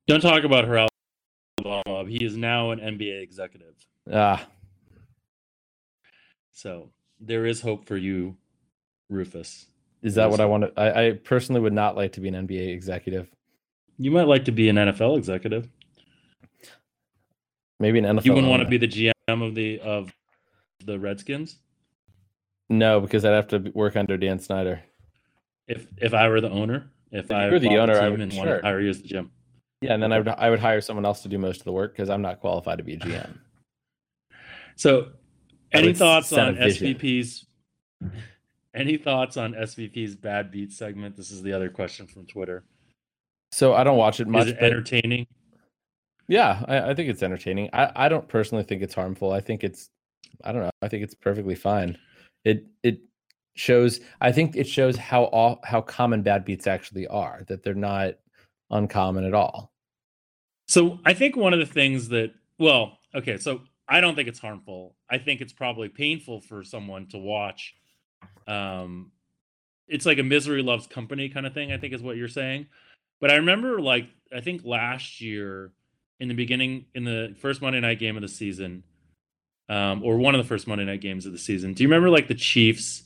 Don't talk about Harald Alomov. He is now an NBA executive.
Ah,
So there is hope for you, Rufus.
is that what I want to? I, I personally would not like to be an NBA executive.
You might like to be an NFL executive.
Maybe an NFL.
You wouldn't want to be the GM of the of the Redskins.
no, because I'd have to work under Dan Snyder.
If if I were the owner, if,
If
I
were the owner, I would- sure.
to hire you as the GM.
Yeah, and then I would I would hire someone else to do most of the work because I'm not qualified to be a GM.
So, any thoughts on. SVP's? Any thoughts on SVP's bad beat segment? This is the other question from Twitter.
So I don't watch it much.
is it entertaining?
Yeah, I, I think it's entertaining. I, I don't personally think it's harmful. I think it's I don't know. I think it's perfectly fine. It it shows. I think it shows how all, how common bad beats actually are. That they're not uncommon at all.
So I think one of the things that, well, okay, so I don't think it's harmful. I think it's probably painful for someone to watch. Um, it's like a misery loves company kind of thing. I think is what you're saying. But I remember, like, I think last year in the beginning, in the first Monday night game of the season, um, or one of the first Monday night games of the season. Do you remember like the Chiefs?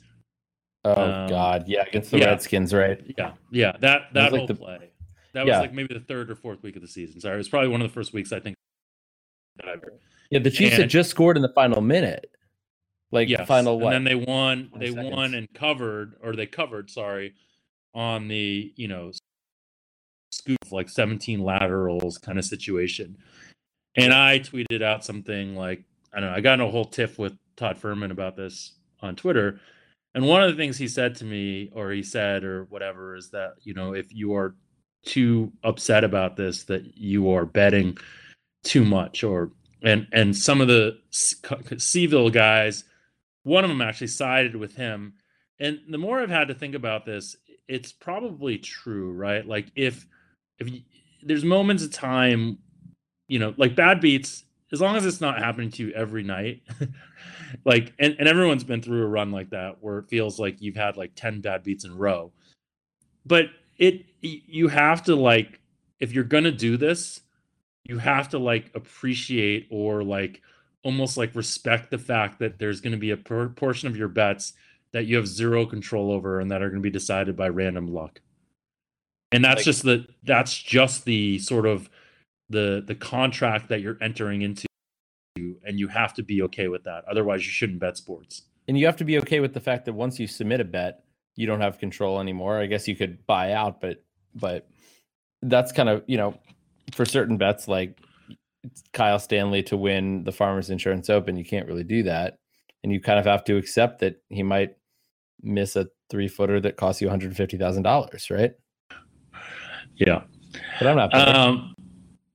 Oh
Um,
God, yeah, against the
yeah.
Redskins, right?
Yeah, yeah, that that
was like
whole
the-
play. That was like maybe the third or fourth week of the season. Sorry, it was probably one of the first weeks I think.
Yeah, the Chiefs had just scored in the final minute, like
yes.
final what?
And then they won.
20
They won and covered, or they covered. Sorry, on the you know scoop like 17 laterals kind of situation. And I tweeted out something like I don't know. I got in a whole tiff with Todd Fuhrman about this on Twitter. And one of the things he said to me, or he said, or whatever, is that you know if you are too upset about this, that you are betting too much, or and and some of the Seville guys, one of them actually sided with him. And the more I've had to think about this, it's probably true, right? Like if if you, there's moments of time, you know, like bad beats, as long as it's not happening to you every night, like and, and everyone's been through a run like that where it feels like you've had like 10 bad beats in a row. But it you have to like if you're gonna do this, you have to like appreciate or like almost like respect the fact that there's going to be a por- portion of your bets that you have zero control over and that are going to be decided by random luck and that's
Like-
just the that's just the sort of the the contract that you're entering into and you have to be okay with that otherwise you shouldn't bet sports
and you have to be okay with the fact that once you submit a bet, you don't have control anymore. I guess you could buy out, but but that's kind of you know for certain bets like Kyle Stanley to win the Farmers Insurance Open, you can't really do that, and you kind of have to accept that he might miss a three footer that costs you one hundred fifty thousand dollars, right?
Yeah
But I'm not.
um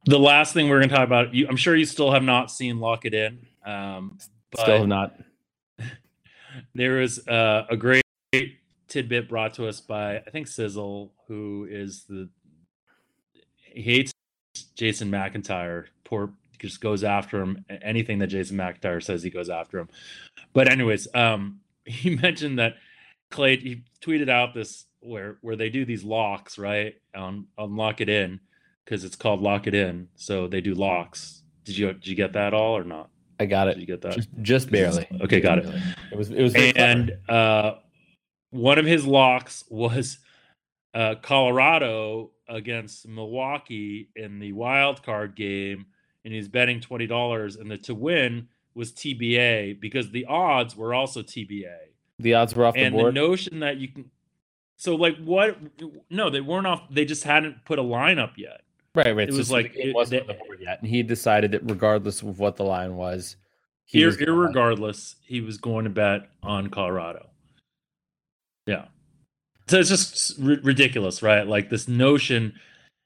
the last thing we're going to talk about you i'm sure you still have not seen lock it in um but
Still have not.
there is uh, a great tidbit brought to us by I think Sizzle, who is the he hates Jason McIntyre. Poor just goes after him. Anything that Jason McIntyre says, he goes after him. But anyways, um, he mentioned that Clay he tweeted out this where where they do these locks right on on Lock It In because it's called Lock It In. So they do locks. Did you did you get that all or not?
I got
Did
it
you get that?
just, just barely.
Okay, got it.
It was it was
and uh, one of his locks was uh, Colorado against Milwaukee in the wild card game, and he's betting twenty dollars, and the to win was TBA because the odds were also TBA,
the odds were off the board.
and the notion that you can. So like what? No, they weren't off. They just hadn't put a lineup yet.
right, right.
it
so-
was
so
like- it-
wasn't on the board yet, and he decided that regardless of what the line was, he
Ir-
was
irregardless, he was going to bet on Colorado. Yeah. So it's just r- ridiculous, right? Like this notion.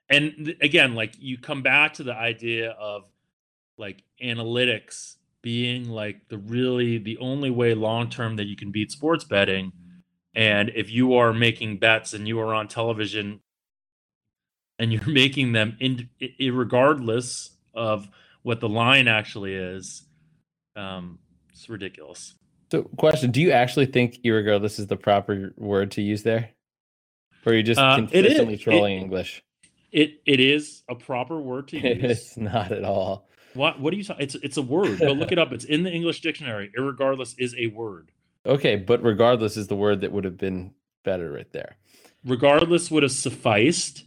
And again, like you come back to the idea of like analytics being like the really the only way long term that you can beat sports betting. And if you are making bets and you are on television and you're making them in regardless of what the line actually is, um, it's ridiculous.
So, question: Do you actually think "irregardless" is the proper word to use there, or are you just
Uh, it is-
consistently
it-
trolling English?
It it is a proper word to use.
it's not at all.
what what do you talk? It's it's a word. Go look it up. It's in the English dictionary. Irregardless is a word.
Okay, but regardless is the word that would have been better right there.
Regardless would have sufficed.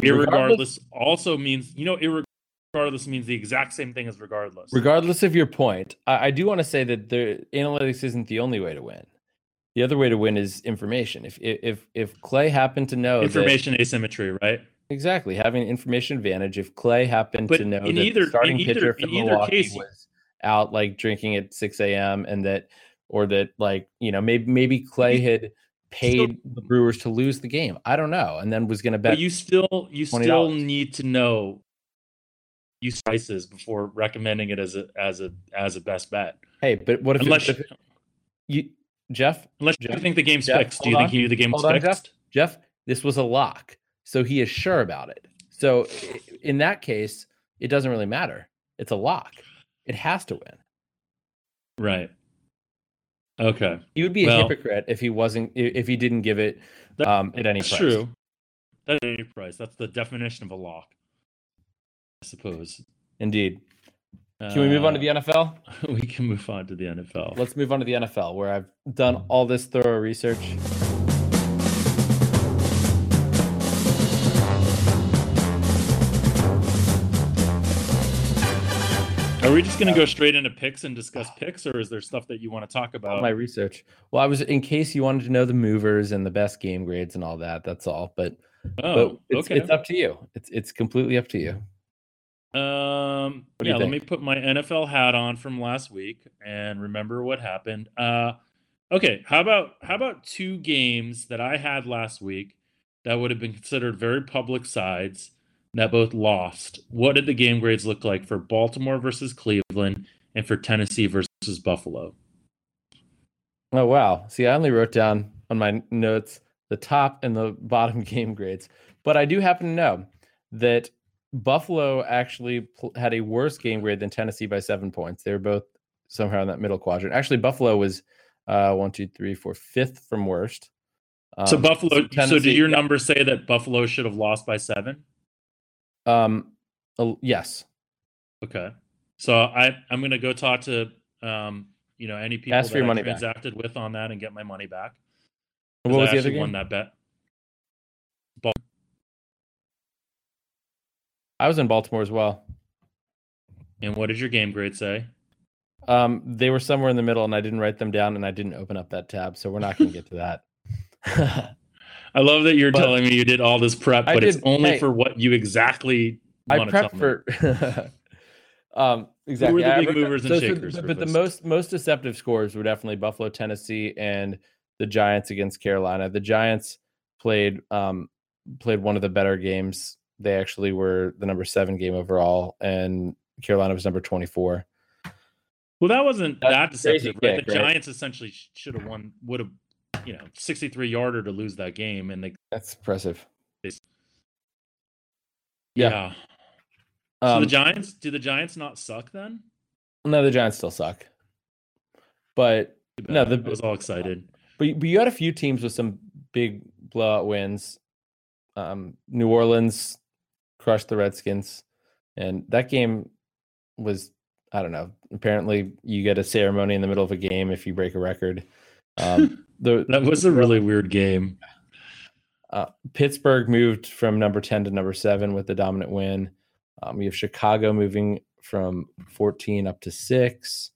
Regardless-
Irregardless also means you know irregardless means the exact same thing as regardless.
Regardless of your point, I, I do want to say that the analytics isn't the only way to win. The other way to win is information. If if if Clay happened to know that-
Information asymmetry, right?
exactly having an information advantage, if Clay happened
But
to know
in
that
either-
the starting
in
pitcher
either
Milwaukee
case-
was out like drinking at six a.m. and that, or that like you know maybe maybe Clay had paid the Brewers to lose the game. I don't know, and then was going to bet.
But you still you still
$20.
need to know use prices before recommending it as a as a as a best bet.
hey, but what if, it- if you Jeff
unless you think the game's
Jeff,
fixed. Do you think
on.
he knew the game was
Hold on, Jeff. Jeff, this was a lock. So he is sure about it. So in that case, it doesn't really matter. It's a lock. It has to win.
Right. Okay.
He would be a hypocrite if he wasn't if he didn't give it um at any
That's
price.
true. That's any price. That's the definition of a lock. I suppose.
Indeed. Can we move on to the NFL?
we can move on to the NFL.
Let's move on to the NFL where I've done all this thorough research.
Are we just going to go straight into picks and discuss picks, or is there stuff that you want to talk about?
my research. Well, I was in case you wanted to know the movers and the best game grades and all that. That's all. But
oh,
but it's,
okay.
it's up to you. It's it's completely up to you.
Um,
What do you
yeah, let me put my NFL hat on from last week and remember what happened. Uh, okay, how about how about two games that I had last week that would have been considered very public sides that both lost? What did the game grades look like for Baltimore versus Cleveland and for Tennessee versus Buffalo?
Oh wow! See, I only wrote down on my notes the top and the bottom game grades, but I do happen to know that Buffalo actually pl- had a worse game grade than Tennessee by seven points. They were both somehow in that middle quadrant. Actually, Buffalo was uh, one, two, three, four, fifth from worst.
so
Um,
Buffalo. So,
Tennessee-
did your numbers say that Buffalo should have lost by seven?
Um, uh, yes.
Okay. So I I'm gonna go talk to um you know any people
Ask
that I
money back.
transacted with on that and get my money back.
What was
I
the other
actually won that bet.
I was in Baltimore as well.
And what did your game grade say?
Um, they were somewhere in the middle, and I didn't write them down, and I didn't open up that tab, so we're not going to get to that.
I love that you're
But-
telling me you did all this prep, but it's only
hey.
for what you exactly
I
want to tell
prepped
me.
for. um, exactly.
the
I
big movers and shakers,
But, but the most most deceptive scores were definitely Buffalo, Tennessee, and the Giants against Carolina. The Giants played um, played one of the better games. They actually were the number seven game overall, and Carolina was number twenty four.
Well, that wasn't
That's
that deceptive, right?
kick,
the
right?
Giants essentially should have won, would have, you know, 63 yarder to lose that game, and they
That's impressive. Yeah.
So
Um,
the Giants, do the Giants not suck then?
no, the Giants still suck. But No, the-
I was all excited.
but but you had a few teams with some big blowout wins. Um, New Orleans crushed the Redskins, and that game was I don't know. Apparently, you get a ceremony in the middle of a game if you break a record. Um, the
That was a really weird game.
Uh, Pittsburgh moved from number 10 to number seven with the dominant win. Um, you have Chicago moving from 14 up to six.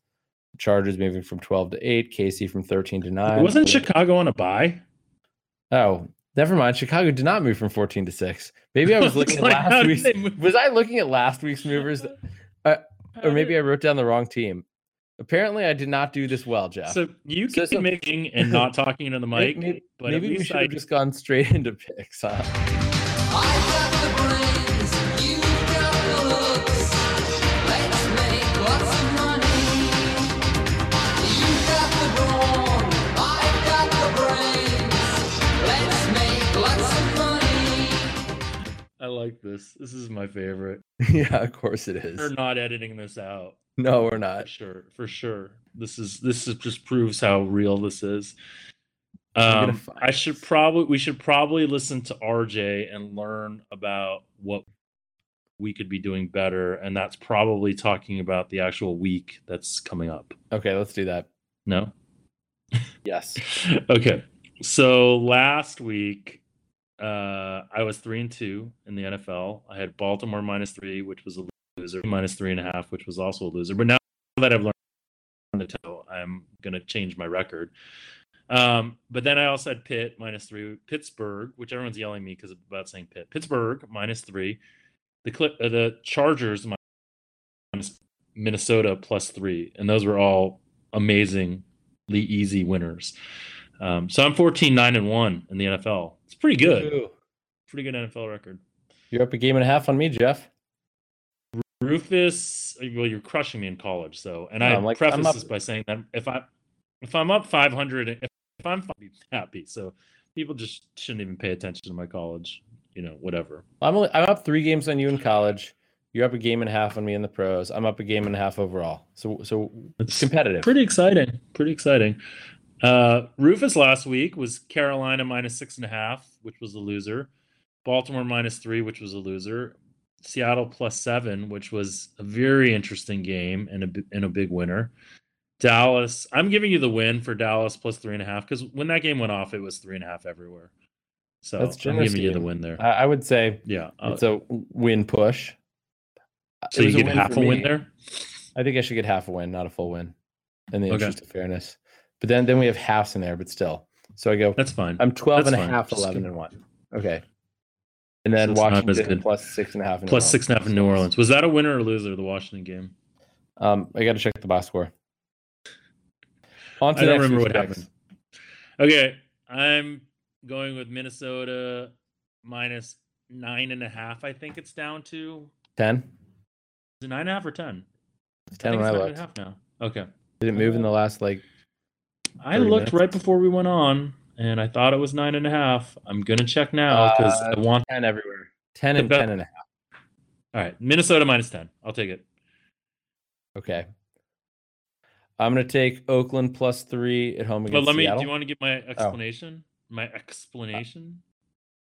Chargers moving from 12 to eight. Casey from 13 to nine.
Wasn't Chicago on a buy?
Oh, never mind. Chicago did not move from 14 to six. Maybe I was looking at
Like,
last week's. Was I looking at last week's movers? Or maybe I wrote down the wrong team. Apparently, I did not do this well, Jeff.
So you
So-
can
so-
making and not talking into the mic,
may-
but
maybe
at
we should
I
have just gone straight into picks. Huh?
I got the brains, you got the looks. Let's make lots of money. You got the brawn, I got the brains. Let's make lots of money.
I like this. This is my favorite.
yeah, of course it is.
We're not editing this out.
No, we're
For
not.
sure, for sure. This is this is just proves how real this is. Um, I should probably we should probably listen to RJ and learn about what we could be doing better, and that's probably talking about the actual week that's coming up.
Okay, let's do that.
No,
Yes.
okay. So last week, uh, I was three and two in the NFL. I had Baltimore minus three, which was a loser, minus three and a half, which was also a loser. But now that I've learned the tell, I'm gonna change my record. Um, but then I also had Pitt minus three, Pittsburgh, which everyone's yelling at me because about saying Pitt. Pittsburgh minus three, the clip, uh, the Chargers minus Minnesota plus three, and those were all amazingly easy winners. Um, so I'm 14, 9, and 1 in the NFL. It's pretty good.
Ooh.
Pretty good NFL record.
You're up a game and a half on me, Jeff.
Rufus, well, you're crushing me in college, so and
No,
I
like-
preface
up-
this by saying that if I if I'm up 500, if, if I'm happy. So people just shouldn't even pay attention to my college, you know, whatever.
I'm only, I'm up three games on you in college. You're up a game and a half on me in the pros. I'm up a game and a half overall. So so
It's
competitive.
pretty exciting. Pretty exciting. Uh, Rufus last week was Carolina minus six and a half, which was a loser. Baltimore minus three, which was a loser. Seattle plus seven, which was a very interesting game and a and a big winner. Dallas, I'm giving you the win for Dallas plus three and a half because when that game went off, it was three and a half everywhere. So
That's
I'm giving you the win there.
I, I would say
yeah. uh,
it's a win push.
so you
was a
get half a win there.
I think I should get half a win, not a full win, in the
Okay.
interest of fairness. But then then we have halves in there, but still. So I go.
That's fine.
I'm 12 and a
fine.
half, 11
give-
and one. Okay. And then
So
Washington plus six and a half. in
Plus
New
six and a half in New Orleans. Was that a winner or loser? The Washington game.
Um, I got to check the box score. On to
I don't remember what happened. Okay, I'm going with Minnesota minus nine and a half. I think it's down to
Ten.
is it nine and a half or ten?
It's
I
ten when
it's nine
looked.
and a half now. Okay,
Did it move in the last like?
I looked
minutes.
right before we went on, and I thought it was nine and a half. I'm gonna check now because
Uh,
I want.
Ten everywhere. Ten and
bet-
ten and a half.
All right, Minnesota minus ten. I'll take it.
Okay. I'm gonna take Oakland plus three at home against.
But
against
let me.
Seattle.
Do you want to give my explanation? My explanation.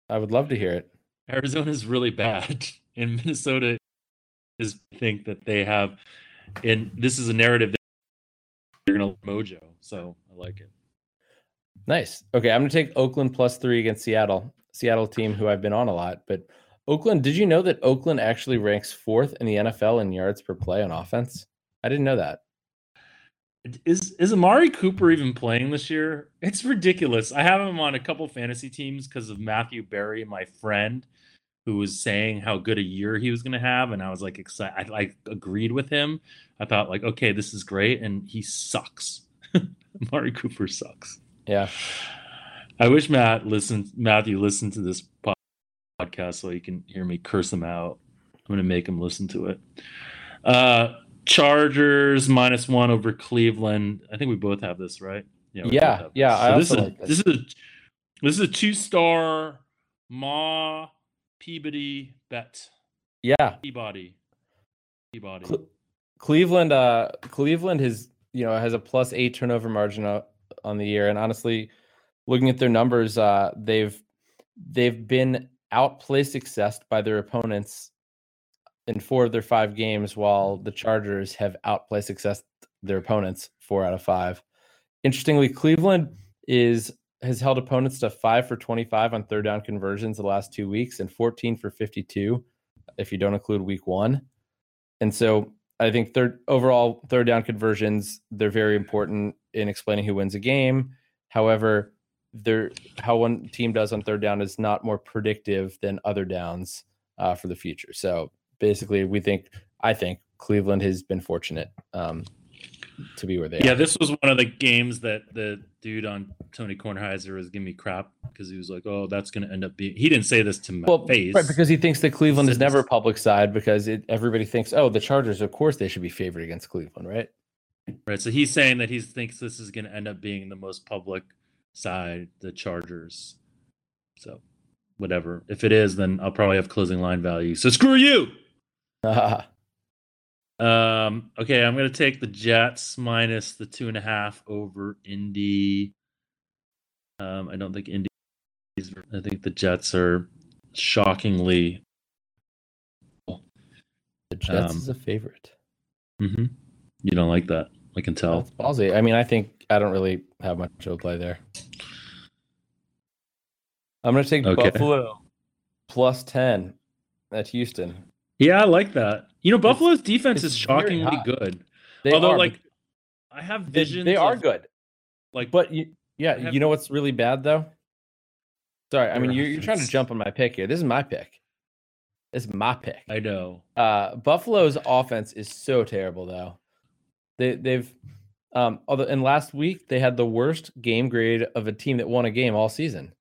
I would love to hear it.
Arizona's really bad, and Minnesota is think that they have, and this is a narrative that they're gonna mojo. So I like it.
Nice. Okay, I'm gonna take Oakland plus three against Seattle. Seattle team who I've been on a lot, but Oakland. Did you know that Oakland actually ranks fourth in the NFL in yards per play on offense? I didn't know that.
Is is Amari Cooper even playing this year? It's ridiculous. I have him on a couple fantasy teams because of Matthew Berry, my friend, who was saying how good a year he was going to have, and I was like excited. I like agreed with him. I thought like, okay, this is great, and he sucks. Amari Cooper sucks.
Yeah.
I wish Matt listened. Matthew listened to this podcast so he can hear me curse him out. I'm gonna make him listen to it. Uh, Chargers minus one over Cleveland. I think we both have this, right?
Yeah, yeah,
this.
I
So this is
like this.
this is a this is a two star Ma Peabody bet.
Yeah,
Peabody. Peabody.
Cle- Cleveland. Uh, Cleveland has you know has a plus eight turnover margin on the year, and honestly, looking at their numbers, uh, they've they've been outplay successed by their opponents in four of their five games, while the Chargers have outplay success their opponents four out of five. Interestingly, Cleveland is has held opponents to five for twenty five on third down conversions the last two weeks, and fourteen for fifty two, if you don't include week one. And so I think third overall third down conversions they're very important in explaining who wins a game. However, they're, how one team does on third down is not more predictive than other downs uh, for the future. So basically, we think I think Cleveland has been fortunate um, to be where they are.
Yeah,
are.
this was one of the games that the dude on Tony Kornheiser was giving me crap because he was like, "Oh, that's going to end up being." He didn't say this to my
Well,
face,
right, because he thinks that Cleveland is never
this-
public side because it, everybody thinks, oh, the Chargers, of course they should be favored against Cleveland, right?
Right? So he's saying that he thinks this is going to end up being the most public side, the Chargers. So, whatever. If it is, then I'll probably have closing line value. So screw you. Um, okay, I'm gonna take the Jets minus the two and a half over Indy. Um, I don't think Indy. I think the Jets are shockingly.
the Jets
Um,
is a favorite.
hmm You don't like that, I can tell.
That's ballsy. I mean, I think I don't really have much to play there. I'm going to take
Okay.
Buffalo plus 10 at Houston.
Yeah, I like that. You know, Buffalo's defense
it's
is shockingly good.
They
Although,
are,
like, I have
they,
visions.
they are
of,
good.
Like,
But you, yeah,
have-
you know what's really bad though? Sorry, I mean you're, you're trying to jump on my pick here. This is my pick. This is my pick.
I know.
Uh, Buffalo's offense is so terrible though. They they've um although and last week they had the worst game grade of a team that won a game all season.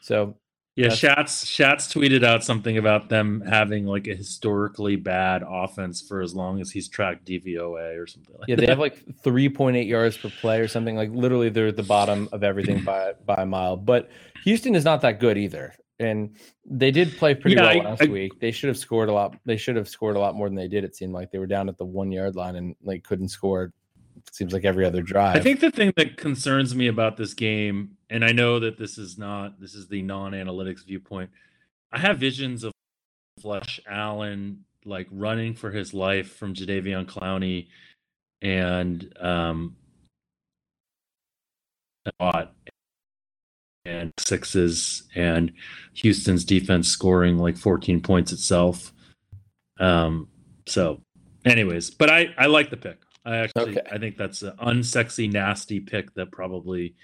So
Yeah, Schatz Schatz tweeted out something about them having like a historically bad offense for as long as he's tracked DVOA or something like
yeah,
that.
they have like 3.8 yards per play or something. Like literally they're at the bottom of everything by by a mile. But Houston is not that good either. And they did play pretty
Yeah,
well
I-
last
I-
week. They should have scored a lot. They should have scored a lot more than they did. It seemed like they were down at the one yard line and like couldn't score. It seems like every other drive.
I think the thing that concerns me about this game, and I know that this is not this is the non-analytics viewpoint. I have visions of Flesh Allen like running for his life from Jadeveon Clowney and um Watt and sixes and Houston's defense scoring like 14 points itself. Um so anyways, but I I like the pick. I actually
Okay.
I think that's an unsexy nasty pick that probably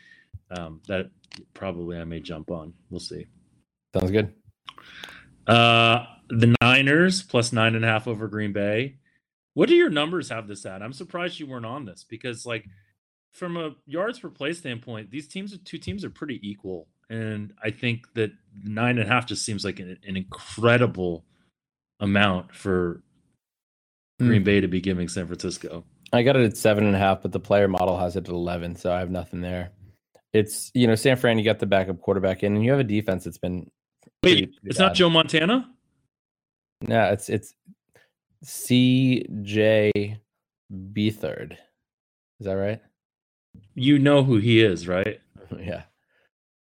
um that probably I may jump on. We'll see.
sounds good.
Uh the Niners plus nine and a half over Green Bay. What do your numbers have this at? I'm surprised you weren't on this because like from a yards per play standpoint, these teams two teams are pretty equal. And I think that nine and a half just seems like an, an incredible amount for Green
Mm.
Bay to be giving San Francisco.
I got it at seven and a half, but the player model has it at eleven, so I have nothing there. It's you know San Fran, you got the backup quarterback in, and you have a defense that's been. pretty-
Wait,
pretty
it's not. Joe Montana?
No, it's it's C.J. Beathard. Is that right?
You know who he is, right?
yeah.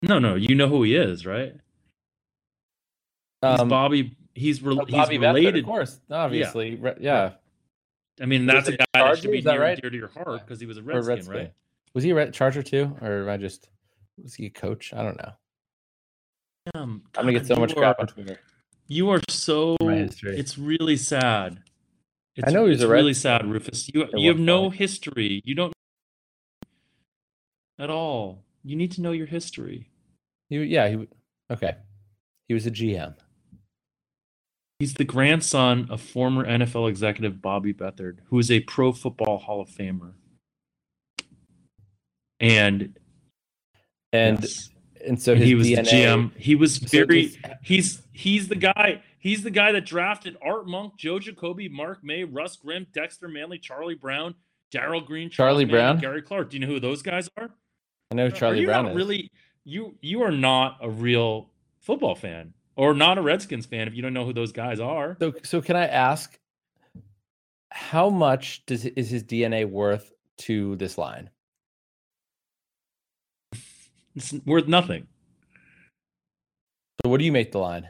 No, no, you know who he is, right? He's
Um,
Bobby. He's, re-
oh, Bobby Beathard,
related.
of course, obviously, Re- yeah.
I mean, that's a guy that should be
that
near,
right?
dear to your heart because he was a Redskin,
Redskin.
right?
Was he a Red Charger too, or am I just was he a coach? I don't know.
Um,
I'm gonna get so much crap on Twitter.
You are so. It's really sad. It's,
know he was
it's
a
really sad, Rufus. You you have no history. You don't at all. You need to know your history.
He, yeah, he okay. He was a GM.
He's the grandson of former NFL executive Bobby Beathard, who is a Pro Football Hall of Famer. And
And
yes,
and so
and he was
DNA,
the GM. He was
so
very.
this-
He's he's the guy. He's the guy that drafted Art Monk, Joe Jacoby, Mark May, Russ Grimm, Dexter Manley, Charlie Brown, Darrell Green, Charles
Charlie
Manning,
Brown?
Gary Clark. Do you know who those guys are?
I know Charlie Brown is.
really you you are not a real football fan. or not a Redskins fan if you don't know who those guys are.
So, so can I ask, how much does is his DNA worth to this line?
It's worth nothing.
So, what do you make the line?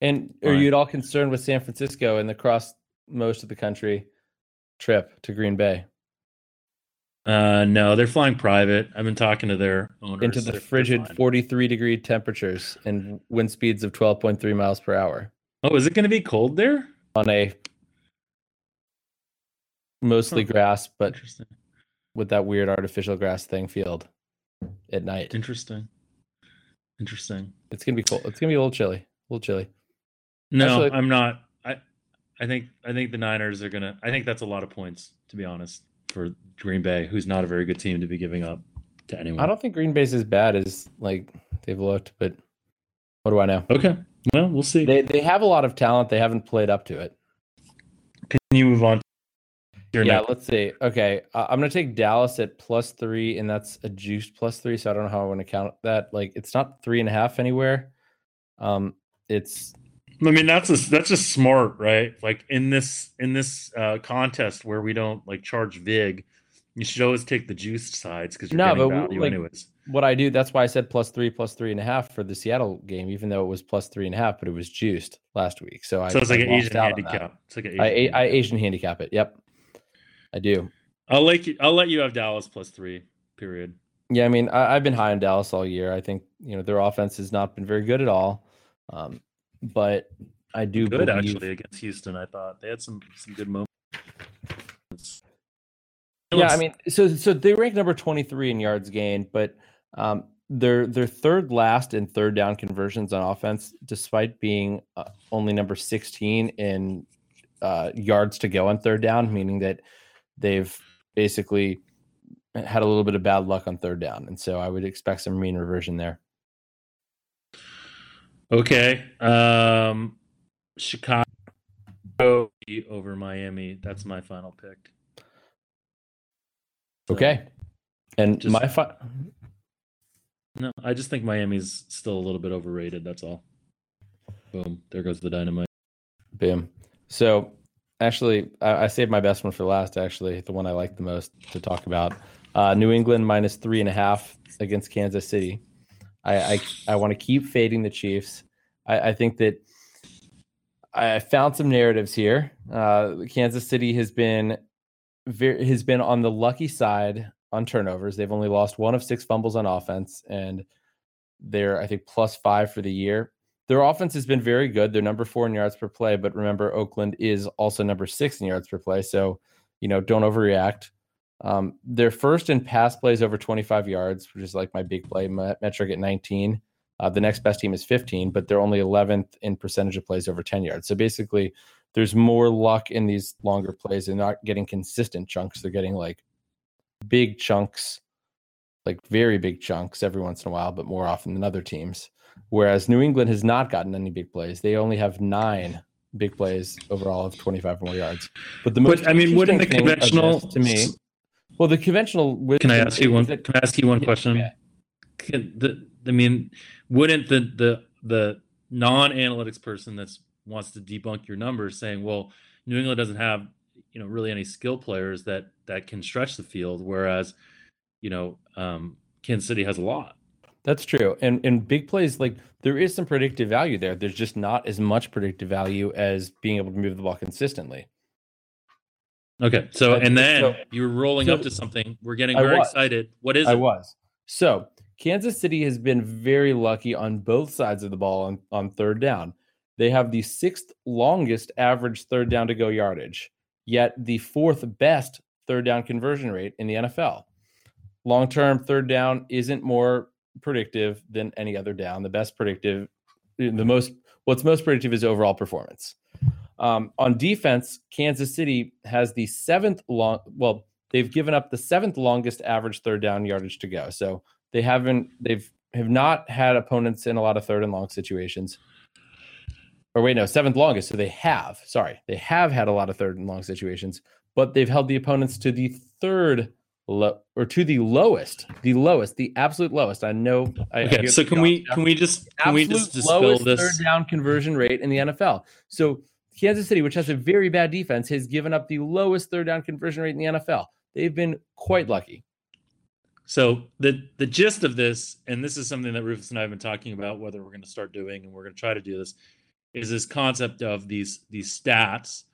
And are
Fine.
you at all concerned with San Francisco and the cross most of the country trip to Green Bay
Uh, no, they're flying private. I've been talking to their owners.
into the
They're- they're
frigid 43 degree temperatures and wind speeds of 12.3 miles per hour
Oh, is it going to be cold there?
on a mostly grass, but with that weird artificial grass thing field at night.
Interesting. Interesting.
It's gonna be cold. It's gonna be a little chilly. A little chilly.
No,
Actually-
I'm not. I I think I think the Niners are gonna. I think that's a lot of points to be honest for Green Bay, who's not a very good team to be giving up to anyone.
I don't think Green Bay's as bad as like they've looked, but what do I know?
Okay. Well, we'll see.
They they have a lot of talent. They haven't played up to it.
Can you move on? Your
yeah,
next-
let's see. Okay, uh, I'm gonna take Dallas at plus three, and that's a juiced plus three. So I don't know how I want to count that. Like, it's not three and a half anywhere. Um, it's
I mean, that's just that's just smart, right? Like in this in this uh, contest where we don't like charge vig, you should always take the juiced sides because you're
No,
getting
but
value
like,
anyways.
what I do. That's why I said plus three, plus three and a half for the Seattle game, even though it was plus three and a half, but it was juiced last week. So I
So it's like
I
an Asian
out on that.
handicap. It's like an Asian
I, I
handicap.
Asian handicap it. Yep, I do.
I'll let you. I'll let you have Dallas plus three. Period.
Yeah, I mean, I, I've been high on Dallas all year. I think you know their offense has not been very good at all, um, but I do
Good
believe,
actually against Houston. I thought they had some some good moments.
Yeah, I mean, so so they rank number twenty three in yards gained, but um, they're they're third last in third down conversions on offense, despite being uh, only number sixteen in uh, yards to go on third down, meaning that they've basically had a little bit of bad luck on third down, and so I would expect some mean reversion there.
Okay. Um, Chicago over Miami. That's my final pick. So,
Okay, and
just-
my fi-
No, I just think Miami's still a little bit overrated. That's all. Boom. There goes the dynamite.
Boom. So actually, I, I saved my best one for last. Actually, the one I like the most to talk about. Uh, New England minus three and a half against Kansas City. I I, I want to keep fading the Chiefs. I, I think that I found some narratives here. Uh, Kansas City has been very has been on the lucky side on turnovers. They've only lost one of six fumbles on offense, and they're I think plus five for the year. Their offense has been very good. They're number four in yards per play, but remember Oakland is also number six in yards per play. So, you know, don't overreact. Um, they're first in pass plays over 25 yards, which is like my big play metric at 19. Uh, the next best team is 15, but they're only 11th in percentage of plays over 10 yards. So basically, there's more luck in these longer plays. They're not getting consistent chunks. They're getting like big chunks, like very big chunks every once in a while, but more often than other teams. Whereas New England has not gotten any big plays. They only have nine big plays overall of 25 or more yards. But the most
But I mean, wouldn't the
interesting thing of
conventional
to me, well, the conventional.
Can I ask you one?
that-
Can I ask you one
Yeah,
question?
yeah.
The, I mean, wouldn't the the the non-analytics person that wants to debunk your numbers saying, "Well, New England doesn't have you know really any skill players that that can stretch the field, whereas you know um, Kansas City has a lot."
That's true. And and big plays, like there is some predictive value there. There's just not as much predictive value as being able to move the ball consistently.
Okay, so and then
so-
you were rolling
so-
up to something. We're getting
I
very
was.
excited. What is
I
it?
I was. So Kansas City has been very lucky on both sides of the ball on, on third down. They have the sixth longest average third down to go yardage, yet the fourth best third down conversion rate in the NFL. Long term, third down isn't more predictive than any other down. The best predictive, the most, what's most predictive is overall performance. Um, on defense, Kansas City has the seventh long, well, they've given up the seventh longest average third down yardage to go. So they haven't, they've have not had opponents in a lot of third and long situations. Or wait, no, seventh longest. So they have, sorry, they have had a lot of third and long situations, but they've held the opponents to the third low or to the lowest, the lowest, the absolute lowest. I know. I, I
Okay,
hear
so can we can we just can we just dispel
lowest
this?
third down conversion rate in the NFL. So Kansas City, which has a very bad defense, has given up the lowest third down conversion rate in the NFL. They've been quite lucky.
So the the gist of this, and this is something that Rufus and I have been talking about, whether we're going to start doing, and we're going to try to do this, is this concept of these these stats,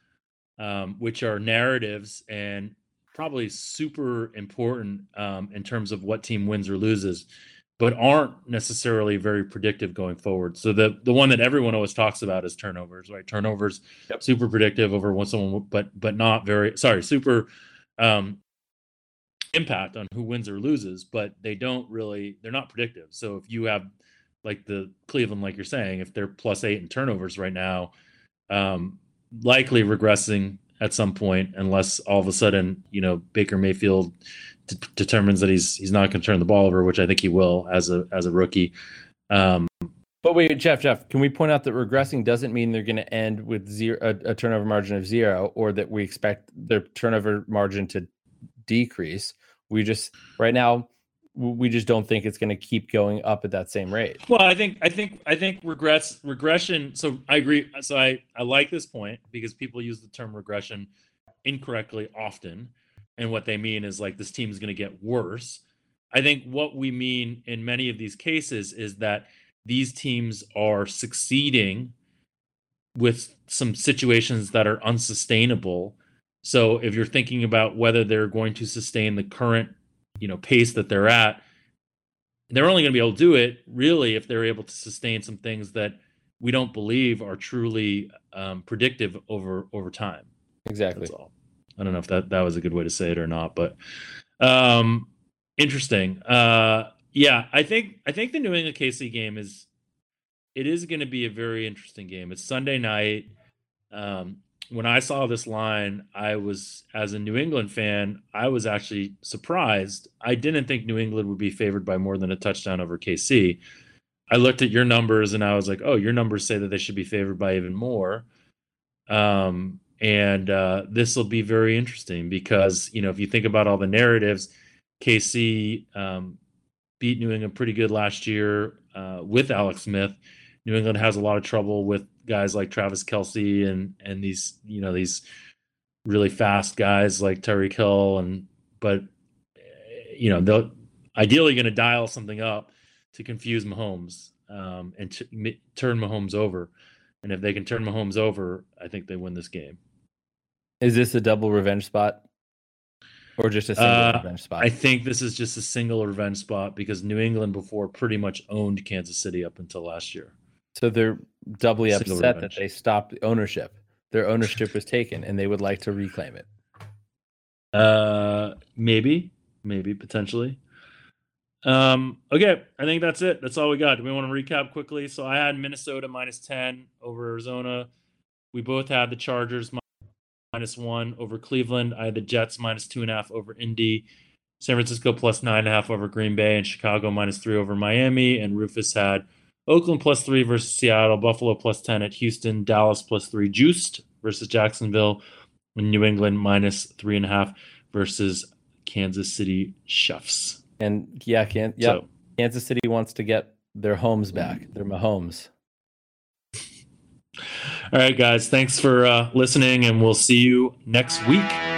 um, which are narratives and probably super important um, in terms of what team wins or loses, but aren't necessarily very predictive going forward. So the the one that everyone always talks about is turnovers, right? Turnovers,
Yep.
super predictive over what someone, but but not very sorry, super um, impact on who wins or loses, but they don't really they're not predictive. So if you have like the Cleveland, like you're saying, if they're plus eight in turnovers right now, um, likely regressing at some point, unless all of a sudden you know Baker Mayfield d- determines that he's he's not going to turn the ball over, which I think he will as a as a rookie. Um,
But wait, Jeff, Jeff, can we point out that regressing doesn't mean they're going to end with zero a, a turnover margin of zero, or that we expect their turnover margin to decrease? We just right now we just don't think it's going to keep going up at that same rate.
Well, I think I think I think regress regression. So I agree. So I I like this point because people use the term regression incorrectly often, and what they mean is like this team is going to get worse. I think what we mean in many of these cases is that these teams are succeeding with some situations that are unsustainable. So if you're thinking about whether they're going to sustain the current, you know, pace that they're at, they're only going to be able to do it really if they're able to sustain some things that we don't believe are truly um, predictive over over time.
Exactly.
I don't know if that that was a good way to say it or not, but um, interesting. Uh, yeah, I think I think the New England KC game is it is going to be a very interesting game. It's Sunday night. Um, when I saw this line, I was as a New England fan, I was actually surprised. I didn't think New England would be favored by more than a touchdown over KC. I looked at your numbers and I was like, "Oh, your numbers say that they should be favored by even more." Um, and uh, this will be very interesting because you know if you think about all the narratives, KC um, beat New England pretty good last year uh, with Alex Smith. New England has a lot of trouble with guys like Travis Kelce and and these you know these really fast guys like Tyreek Hill and but you know they're ideally going to dial something up to confuse Mahomes um, and turn Mahomes over. And if they can turn Mahomes over, I think they win this game.
Is this a double revenge spot, or just a single
Uh,
revenge spot?
I think this is just a single revenge spot because New England before pretty much owned Kansas City up until last year.
So they're doubly upset
revenge.
that they stopped ownership. Their ownership was taken, and they would like to reclaim it.
Uh, maybe, maybe potentially. Um, okay, I think that's it. That's all we got. Do we want to recap quickly? So I had Minnesota minus ten over Arizona. We both had the Chargers minus one over Cleveland. I had the Jets minus two and a half over Indy. San Francisco plus nine and a half over Green Bay, and Chicago minus three over Miami. And Rufus had Oakland plus three versus Seattle, Buffalo plus ten at Houston, Dallas plus three juiced versus Jacksonville, and New England minus three and a half versus Kansas City Chiefs.
And yeah, can yeah,
So
Kansas City wants to get their homes back, their Mahomes.
All right, guys. Thanks for uh, listening, and we'll see you next week.